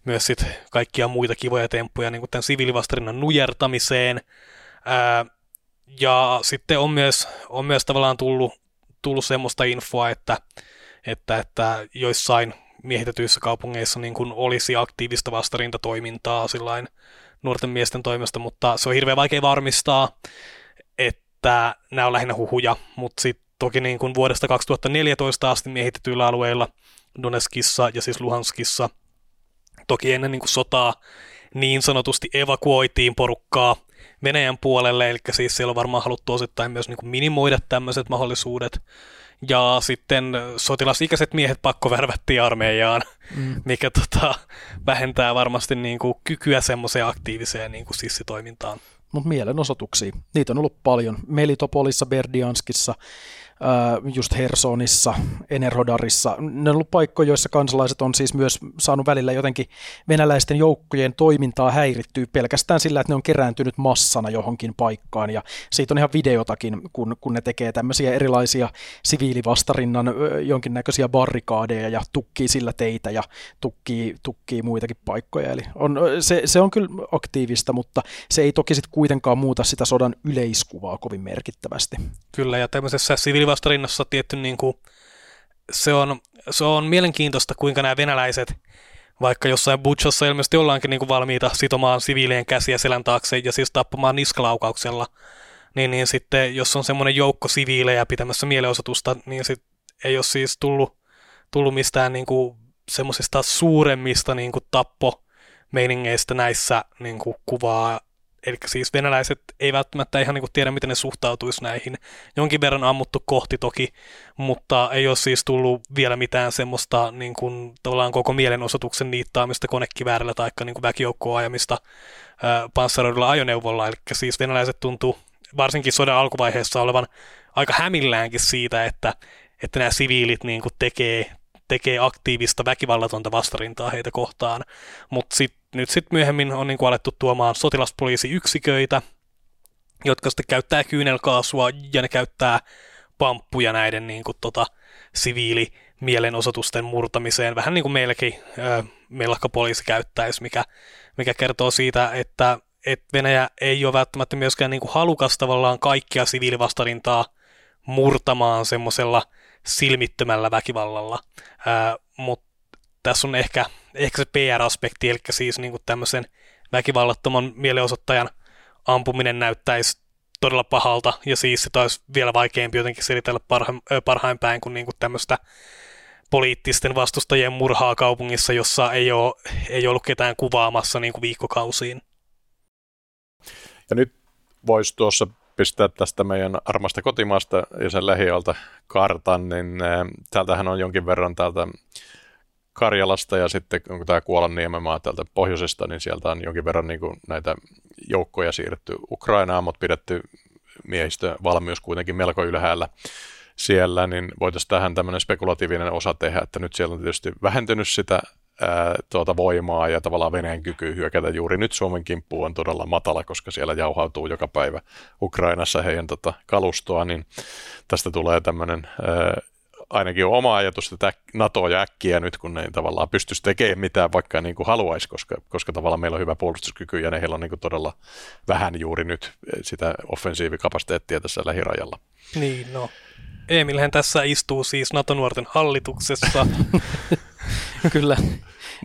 myös sit kaikkia muita kivoja temppuja niin tämän siviilivastarinnan nujertamiseen. Ää, ja sitten on myös, on myös tavallaan tullut, tullut semmoista infoa, että, että, että joissain miehitetyissä kaupungeissa niin kuin olisi aktiivista vastarintatoimintaa sillain nuorten miesten toimesta, mutta se on hirveän vaikea varmistaa, että nämä on lähinnä huhuja, mutta sitten toki niin kuin vuodesta 2014 asti miehitetyillä alueilla Donetskissa ja siis Luhanskissa – Toki ennen niin kuin sotaa niin sanotusti evakuoitiin porukkaa Venäjän puolelle, eli siis siellä on varmaan haluttu osittain myös niin kuin minimoida tämmöiset mahdollisuudet. Ja sitten sotilasikäiset miehet pakko värvättiin armeijaan, mm. mikä tota, vähentää varmasti niin kuin kykyä semmoiseen aktiiviseen niin kuin sissitoimintaan. Mutta mielenosoituksia, niitä on ollut paljon. Melitopolissa, Berdianskissa, just Hersonissa, Enerodarissa. Ne on ollut paikkoja, joissa kansalaiset on siis myös saanut välillä jotenkin venäläisten joukkojen toimintaa häirittyä pelkästään sillä, että ne on kerääntynyt massana johonkin paikkaan. Ja siitä on ihan videotakin, kun, kun ne tekee tämmöisiä erilaisia siviilivastarinnan jonkinnäköisiä barrikaadeja ja tukkii sillä teitä ja tukkii, tukkii muitakin paikkoja. Eli on, se, se on kyllä aktiivista, mutta se ei toki sitten kuitenkaan muuta sitä sodan yleiskuvaa kovin merkittävästi. Kyllä, ja tämmöisessä siviili vastarinnassa tietty niin kuin, se, on, se on mielenkiintoista, kuinka nämä venäläiset vaikka jossain Butchassa ilmeisesti ollaankin niin kuin valmiita sitomaan siviilien käsiä selän taakse ja siis tappamaan niskalaukauksella, niin, niin sitten jos on semmoinen joukko siviilejä pitämässä mielenosoitusta, niin sit ei ole siis tullut, tullut mistään niin kuin semmoisista suuremmista niin kuin tappo meiningeistä näissä niin kuin kuvaa Eli siis venäläiset ei välttämättä ihan niin tiedä, miten ne suhtautuisi näihin. Jonkin verran ammuttu kohti toki, mutta ei ole siis tullut vielä mitään semmoista niin kuin, tavallaan koko mielenosoituksen niittaamista konekiväärillä tai niin väkijoukkoa ajamista panssaroidulla ajoneuvolla. Eli siis venäläiset tuntuu varsinkin sodan alkuvaiheessa olevan aika hämilläänkin siitä, että, että nämä siviilit niin kuin tekee, tekee aktiivista väkivallatonta vastarintaa heitä kohtaan. Mutta sit, nyt sitten myöhemmin on niin alettu tuomaan sotilaspoliisiyksiköitä, jotka sitten käyttää kyynelkaasua ja ne käyttää pamppuja näiden niin kuin, tota, siviili mielenosoitusten murtamiseen, vähän niin kuin meilläkin äh, mellakkapoliisi käyttäisi, mikä, mikä kertoo siitä, että, että Venäjä ei ole välttämättä myöskään niin kuin halukas tavallaan kaikkia siviilivastarintaa murtamaan semmoisella silmittömällä väkivallalla, mutta tässä on ehkä, ehkä se PR-aspekti, eli siis niin kuin tämmöisen väkivallattoman mielenosoittajan ampuminen näyttäisi todella pahalta, ja siis se taisi vielä vaikeampi jotenkin selitellä parha, parhain päin kuin, niin kuin tämmöistä poliittisten vastustajien murhaa kaupungissa, jossa ei, ole, ei ollut ketään kuvaamassa niin kuin viikkokausiin. Ja nyt voisi tuossa pistää tästä meidän armasta kotimaasta ja sen lähiöltä kartan, niin äh, täältähän on jonkin verran täältä Karjalasta ja sitten onko tämä Kuolan niememaa täältä pohjoisesta, niin sieltä on jonkin verran niin kuin näitä joukkoja siirretty Ukrainaan, mutta pidetty miehistö valmius kuitenkin melko ylhäällä siellä, niin voitaisiin tähän tämmöinen spekulatiivinen osa tehdä, että nyt siellä on tietysti vähentynyt sitä ää, tuota voimaa ja tavallaan Venäjän kyky hyökätä juuri nyt Suomen kimppuun on todella matala, koska siellä jauhautuu joka päivä Ukrainassa heidän tota, kalustoa, niin tästä tulee tämmöinen ää, ainakin on oma ajatus, että NATO ja äkkiä nyt, kun ne ei tavallaan pystyisi tekemään mitään, vaikka niin kuin haluaisi, koska, koska tavallaan meillä on hyvä puolustuskyky ja ne heillä on niin kuin todella vähän juuri nyt sitä offensiivikapasiteettia tässä lähirajalla. Niin, no. Emilhän tässä istuu siis NATO-nuorten hallituksessa. *laughs* *laughs* Kyllä.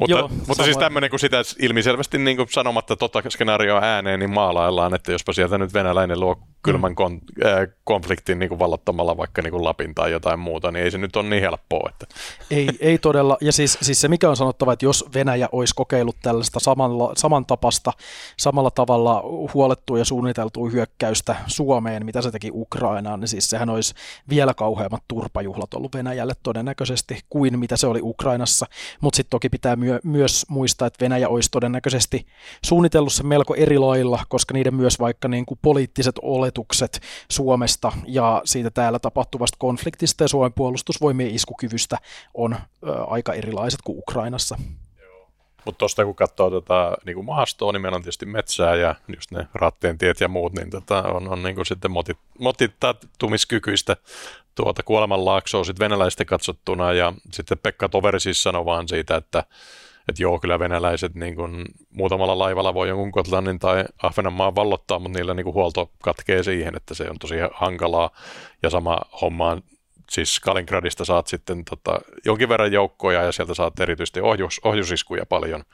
Mutta, Joo, mutta siis tämmöinen, kun sitä ilmiselvästi niin kuin sanomatta tota skenaarioa ääneen, niin maalaillaan, että jospa sieltä nyt venäläinen luo kylmän kon, äh, konfliktin niin kuin vallottamalla vaikka niin kuin Lapin tai jotain muuta, niin ei se nyt ole niin helppoa. Että. Ei, ei todella. Ja siis, siis se mikä on sanottava, että jos Venäjä olisi kokeillut tällaista samalla, samantapasta, samalla tavalla huolettua ja suunniteltua hyökkäystä Suomeen, mitä se teki Ukrainaan, niin siis sehän olisi vielä kauheammat turpajuhlat ollut Venäjälle todennäköisesti kuin mitä se oli Ukrainassa. Mutta sitten toki pitää myö, myös muistaa, että Venäjä olisi todennäköisesti suunnitellut sen melko eri lailla, koska niiden myös vaikka niin kuin poliittiset olet oletukset Suomesta ja siitä täällä tapahtuvasta konfliktista ja Suomen puolustusvoimien iskukyvystä on ö, aika erilaiset kuin Ukrainassa. Mutta tuosta kun katsoo tota, niin maastoa, niin meillä on tietysti metsää ja just ne ratteen tiet ja muut, niin tota, on, on niin kuin sitten motit, motittumiskykyistä tuota kuolemanlaaksoa sitten venäläisten katsottuna ja sitten Pekka Toveri siis sanoi vaan siitä, että että joo, kyllä venäläiset niin kuin, muutamalla laivalla voi jonkun Kotlannin tai Ahvenanmaan vallottaa, mutta niillä niin kuin, huolto katkee siihen, että se on tosi hankalaa. Ja sama homma on, siis Kaliningradista saat sitten tota, jonkin verran joukkoja ja sieltä saat erityisesti ohjus, ohjusiskuja paljon,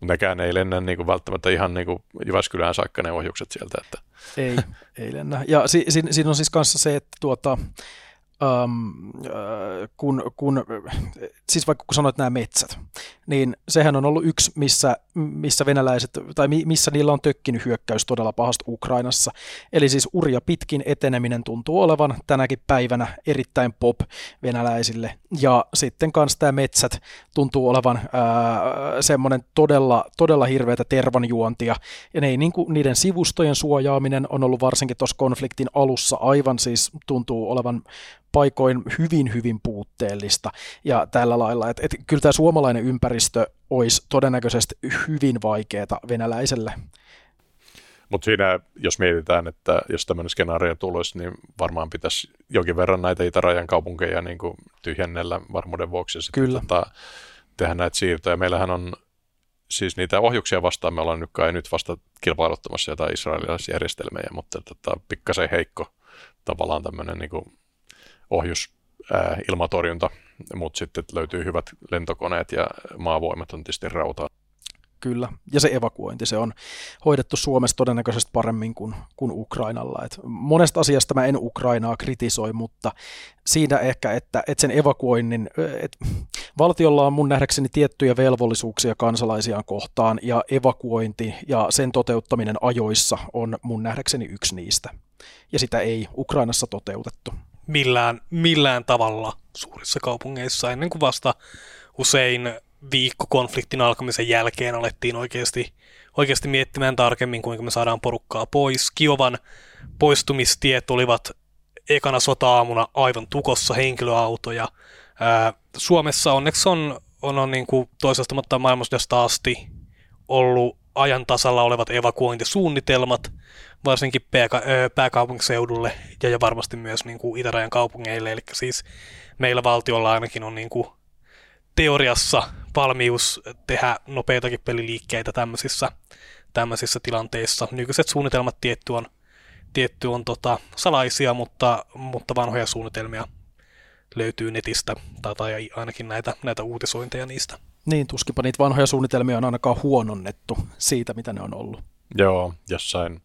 mutta nekään ei lennä niin kuin, välttämättä ihan niin kuin Jyväskylään saakka ne ohjukset sieltä. Että. Ei, ei lennä. Ja si, si, siinä on siis kanssa se, että tuota, um, kun, kun, siis vaikka kun sanoit nämä metsät, niin sehän on ollut yksi, missä, missä venäläiset, tai missä niillä on tökkinyt hyökkäys todella pahasti Ukrainassa. Eli siis urja pitkin eteneminen tuntuu olevan tänäkin päivänä erittäin pop venäläisille. Ja sitten kanssa tämä metsät tuntuu olevan semmoinen todella, todella hirveätä tervanjuontia. Ja ne ei, niin kuin, niiden sivustojen suojaaminen on ollut varsinkin tuossa konfliktin alussa aivan siis tuntuu olevan paikoin hyvin, hyvin puutteellista ja tällä lailla, että, että kyllä tämä suomalainen ympäristö olisi todennäköisesti hyvin vaikeaa venäläiselle. Mutta siinä, jos mietitään, että jos tämmöinen skenaario tulisi, niin varmaan pitäisi jonkin verran näitä itärajan kaupunkeja niin kuin tyhjennellä varmuuden vuoksi ja sitten tota, tehdä näitä siirtoja. Meillähän on siis niitä ohjuksia vastaan, me ollaan nyt kai nyt vasta kilpailuttamassa jotain israelilaisjärjestelmiä, mutta tota, pikkasen heikko tavallaan tämmöinen niin kuin ohjus, ää, ilmatorjunta mutta sitten löytyy hyvät lentokoneet ja maavoimat on tietysti rautaa. Kyllä, ja se evakuointi, se on hoidettu Suomessa todennäköisesti paremmin kuin, kuin Ukrainalla. Et monesta asiasta mä en Ukrainaa kritisoi, mutta siinä ehkä, että, että sen evakuoinnin, että valtiolla on mun nähdäkseni tiettyjä velvollisuuksia kansalaisiaan kohtaan, ja evakuointi ja sen toteuttaminen ajoissa on mun nähdäkseni yksi niistä. Ja sitä ei Ukrainassa toteutettu. Millään, millään tavalla suurissa kaupungeissa, ennen kuin vasta usein viikko konfliktin alkamisen jälkeen alettiin oikeasti, oikeasti miettimään tarkemmin, kuinka me saadaan porukkaa pois. Kiovan poistumistiet olivat ekana sota-aamuna aivan tukossa henkilöautoja. Ää, Suomessa onneksi on, on, on niin kuin toisesta maailmansodasta asti ollut ajan tasalla olevat evakuointisuunnitelmat, varsinkin pääkaupunkiseudulle ja, ja varmasti myös niin kuin itärajan kaupungeille. Eli siis meillä valtiolla ainakin on niin kuin teoriassa valmius tehdä nopeitakin peliliikkeitä tämmöisissä, tämmöisissä tilanteissa. Nykyiset suunnitelmat tietty on, tietty on tota, salaisia, mutta, mutta vanhoja suunnitelmia löytyy netistä tai, tai ainakin näitä, näitä uutisointeja niistä. Niin, tuskinpa niitä vanhoja suunnitelmia on ainakaan huononnettu siitä, mitä ne on ollut. Joo, jossain,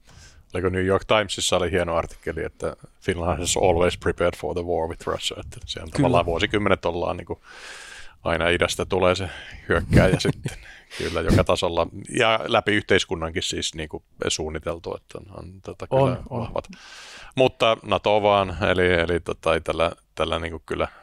oliko New York Timesissa oli hieno artikkeli, että Finland has always prepared for the war with Russia, että siellä tavallaan vuosikymmenet ollaan niin kuin aina idästä tulee se hyökkääjä *laughs* sitten kyllä joka tasolla ja läpi yhteiskunnankin siis niin kuin suunniteltu, että on, on tota, kyllä on, vahvat. On. Mutta NATO vaan, eli, eli tota, tällä, tällä niin kuin kyllä –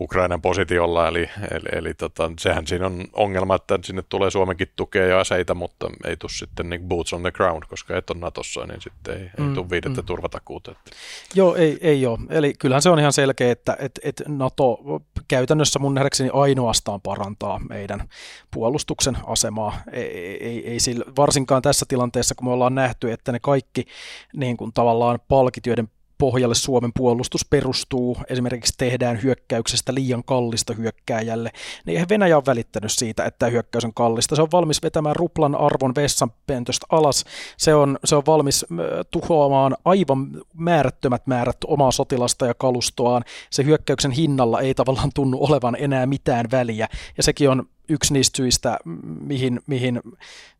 Ukrainan positiolla, eli, eli, eli tota, sehän siinä on ongelma, että sinne tulee Suomenkin tukea ja aseita, mutta ei tule sitten niin boots on the ground, koska et ole Natossa, niin sitten ei, mm, ei tule viidettä mm. turvatakuuta. Että. Joo, ei, ei ole. Eli kyllähän se on ihan selkeä, että että että NATO käytännössä mun nähdäkseni ainoastaan parantaa meidän puolustuksen asemaa. Ei, ei, ei sillä, varsinkaan tässä tilanteessa, kun me ollaan nähty, että ne kaikki niin kuin tavallaan palkit, joiden pohjalle Suomen puolustus perustuu, esimerkiksi tehdään hyökkäyksestä liian kallista hyökkääjälle, niin eihän Venäjä ole välittänyt siitä, että hyökkäys on kallista. Se on valmis vetämään ruplan arvon vessanpentöstä alas, se on, se on valmis tuhoamaan aivan määrättömät määrät omaa sotilasta ja kalustoaan. Se hyökkäyksen hinnalla ei tavallaan tunnu olevan enää mitään väliä, ja sekin on yksi niistä syistä, mihin, mihin,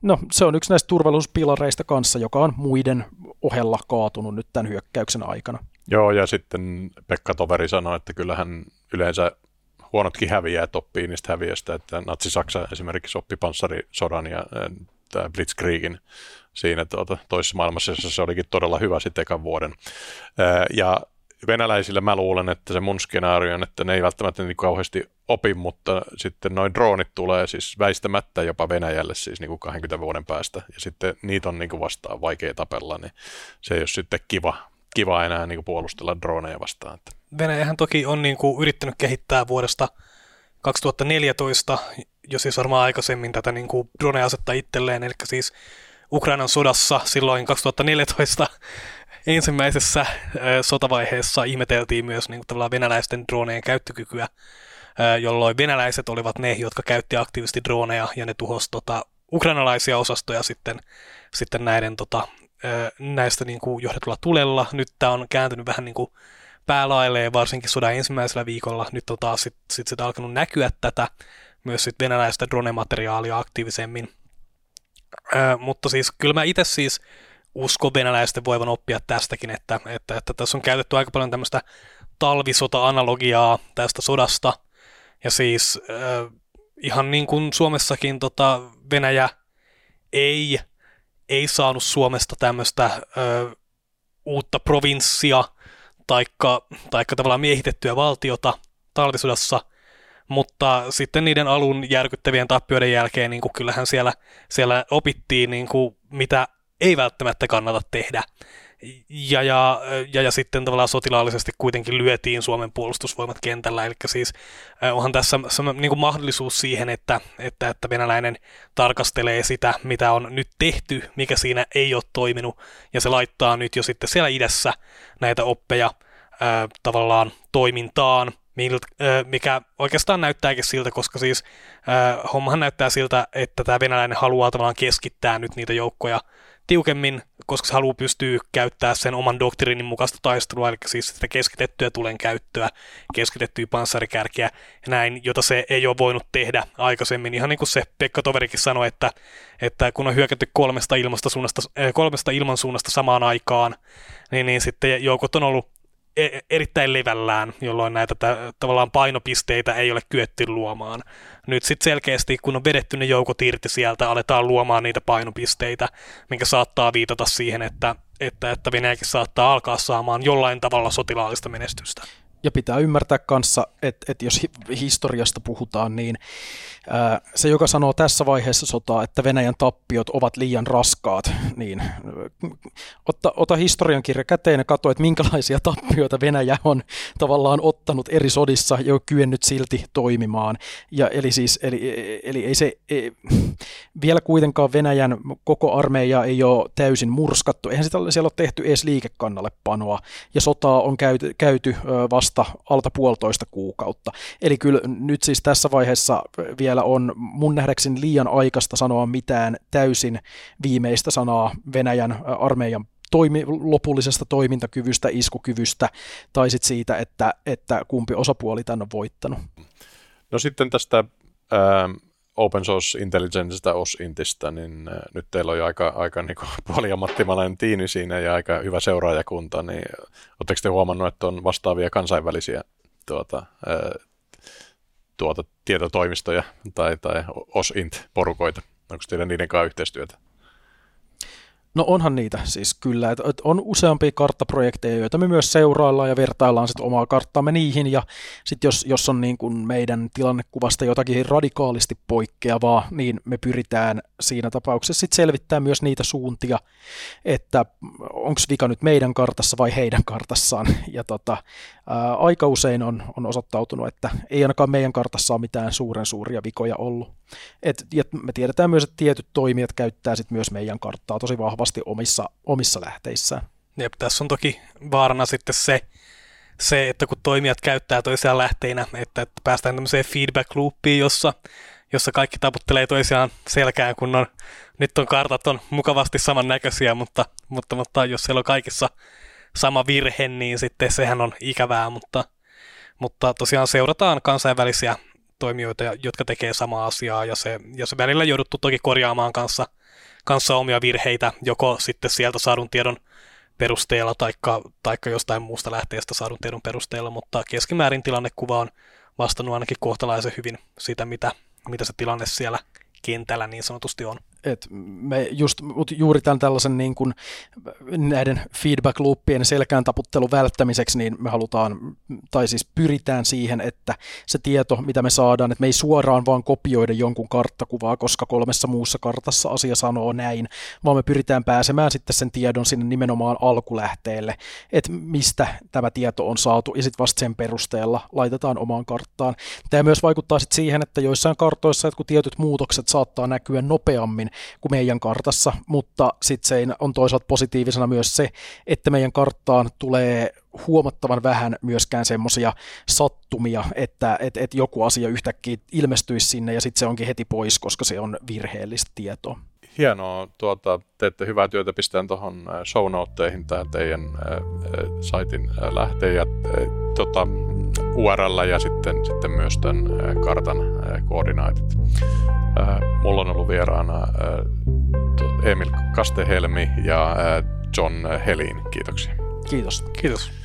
no se on yksi näistä turvallisuuspilareista kanssa, joka on muiden ohella kaatunut nyt tämän hyökkäyksen aikana. Joo, ja sitten Pekka Toveri sanoi, että kyllähän yleensä huonotkin häviäjät oppii niistä häviöistä, että Natsi-Saksa esimerkiksi oppi panssarisodan ja tämä Blitzkriegin siinä tuota, toisessa maailmassa, jossa se olikin todella hyvä sitten ekan vuoden. Ja venäläisille mä luulen, että se mun skenaario on, että ne ei välttämättä niin kauheasti opi, mutta sitten noin droonit tulee siis väistämättä jopa Venäjälle siis niin kuin 20 vuoden päästä, ja sitten niitä on niin kuin vastaan vaikea tapella, niin se ei ole sitten kiva, kiva enää niin kuin puolustella droneja vastaan. Venäjähän toki on niin kuin yrittänyt kehittää vuodesta 2014, jo siis varmaan aikaisemmin tätä niin kuin drone-asetta itselleen, eli siis Ukrainan sodassa silloin 2014 ensimmäisessä sotavaiheessa ihmeteltiin myös niin kuin, venäläisten dronejen käyttökykyä, jolloin venäläiset olivat ne, jotka käytti aktiivisesti droneja ja ne tuhosi tota, ukrainalaisia osastoja sitten, sitten näiden, tota, näistä niin kuin johdetulla tulella. Nyt tämä on kääntynyt vähän niin kuin päälailleen, varsinkin sodan ensimmäisellä viikolla. Nyt on taas sitten sit, sit alkanut näkyä tätä, myös sit venäläistä drone-materiaalia aktiivisemmin. Ö, mutta siis kyllä mä itse siis usko venäläisten voivan oppia tästäkin, että, että, että tässä on käytetty aika paljon tämmöistä talvisota-analogiaa tästä sodasta. Ja siis äh, ihan niin kuin Suomessakin tota, Venäjä ei, ei saanut Suomesta tämmöistä äh, uutta provinssia taikka, taikka tavallaan miehitettyä valtiota talvisodassa, mutta sitten niiden alun järkyttävien tappioiden jälkeen niin kuin kyllähän siellä, siellä opittiin, niin kuin, mitä ei välttämättä kannata tehdä. Ja, ja, ja, ja sitten tavallaan sotilaallisesti kuitenkin lyötiin Suomen puolustusvoimat kentällä, eli siis onhan tässä niin kuin mahdollisuus siihen, että, että, että venäläinen tarkastelee sitä, mitä on nyt tehty, mikä siinä ei ole toiminut, ja se laittaa nyt jo sitten siellä idässä näitä oppeja ää, tavallaan toimintaan, mikä oikeastaan näyttääkin siltä, koska siis äh, hommahan näyttää siltä, että tämä venäläinen haluaa tavallaan keskittää nyt niitä joukkoja tiukemmin koska se haluaa pystyä käyttämään sen oman doktriinin mukaista taistelua, eli siis sitä keskitettyä tulen käyttöä, keskitettyä panssarikärkiä ja näin, jota se ei ole voinut tehdä aikaisemmin. Ihan niin kuin se Pekka Toverikin sanoi, että, että kun on hyökätty kolmesta, ilmasta suunnasta, äh, kolmesta ilmansuunnasta samaan aikaan, niin, niin sitten joukot on ollut E- erittäin levällään, jolloin näitä tavallaan painopisteitä ei ole kyetty luomaan. Nyt sitten selkeästi, kun on vedetty ne joukot irti sieltä, aletaan luomaan niitä painopisteitä, minkä saattaa viitata siihen, että, että, että Venäjäkin saattaa alkaa saamaan jollain tavalla sotilaallista menestystä. Ja pitää ymmärtää kanssa, että, että jos historiasta puhutaan, niin se, joka sanoo tässä vaiheessa sotaa, että Venäjän tappiot ovat liian raskaat, niin otta, ota historiankirja käteen ja katso, että minkälaisia tappioita Venäjä on tavallaan ottanut eri sodissa ja kyennyt silti toimimaan. Ja eli siis, eli, eli ei se, ei, vielä kuitenkaan Venäjän koko armeija ei ole täysin murskattu. Eihän sitä, siellä ole tehty edes liikekannallepanoa, ja sotaa on käyty, käyty vasta alta puolitoista kuukautta. Eli kyllä nyt siis tässä vaiheessa vielä on mun nähdäkseni liian aikaista sanoa mitään täysin viimeistä sanaa Venäjän armeijan toimi, lopullisesta toimintakyvystä, iskukyvystä tai sitten siitä, että, että kumpi osapuoli tämän on voittanut. No sitten tästä ää, Open Source Intelligencestä OSINTista, niin ää, nyt teillä on jo aika, aika niin *laughs* puoliammattimainen tiimi siinä ja aika hyvä seuraajakunta, niin oletteko te huomannut, että on vastaavia kansainvälisiä tuota, ää, tuota tietotoimistoja tai, tai OSINT-porukoita? Onko teillä niiden kanssa yhteistyötä? No onhan niitä siis kyllä, että on useampia karttaprojekteja, joita me myös seuraillaan ja vertaillaan sitten omaa karttaamme niihin. Ja sitten jos, jos on niin kuin meidän tilannekuvasta jotakin radikaalisti poikkeavaa, niin me pyritään siinä tapauksessa sitten selvittää myös niitä suuntia, että onko vika nyt meidän kartassa vai heidän kartassaan. Ja tota, ää, aika usein on, on osoittautunut, että ei ainakaan meidän kartassa ole mitään suuren suuria vikoja ollut. Et, ja me tiedetään myös, että tietyt toimijat käyttää sit myös meidän karttaa tosi vahvasti omissa, omissa lähteissään. Jep, tässä on toki vaarana sitten se, se, että kun toimijat käyttää toisiaan lähteinä, että, että päästään tämmöiseen feedback loopiin, jossa, jossa kaikki taputtelee toisiaan selkään, kun on, nyt on kartat on mukavasti samannäköisiä, mutta, mutta, mutta jos siellä on kaikissa sama virhe, niin sitten sehän on ikävää, mutta, mutta tosiaan seurataan kansainvälisiä toimijoita, jotka tekee samaa asiaa, ja se, ja se välillä jouduttu toki korjaamaan kanssa, kanssa omia virheitä, joko sitten sieltä saadun tiedon perusteella taikka, taikka jostain muusta lähteestä saadun tiedon perusteella, mutta keskimäärin tilannekuva on vastannut ainakin kohtalaisen hyvin sitä, mitä, mitä se tilanne siellä kentällä niin sanotusti on et me just, juuri tämän tällaisen niin kuin näiden feedback loopien selkään taputtelun välttämiseksi, niin me halutaan, tai siis pyritään siihen, että se tieto, mitä me saadaan, että me ei suoraan vaan kopioida jonkun karttakuvaa, koska kolmessa muussa kartassa asia sanoo näin, vaan me pyritään pääsemään sitten sen tiedon sinne nimenomaan alkulähteelle, että mistä tämä tieto on saatu, ja sitten vasta sen perusteella laitetaan omaan karttaan. Tämä myös vaikuttaa sitten siihen, että joissain kartoissa jotkut tietyt muutokset saattaa näkyä nopeammin kuin meidän kartassa, mutta sitten se on toisaalta positiivisena myös se, että meidän karttaan tulee huomattavan vähän myöskään semmoisia sattumia, että et, et joku asia yhtäkkiä ilmestyisi sinne ja sitten se onkin heti pois, koska se on virheellistä tietoa. Hienoa, tuota, teette hyvää työtä, pistän tuohon äh, show noteihin tämä teidän äh, äh, saitin äh, lähteen ja äh, tota, URL ja sitten, sitten myös tämän kartan koordinaatit. Mulla on ollut vieraana Emil Kastehelmi ja John Helin. Kiitoksia. Kiitos. Kiitos.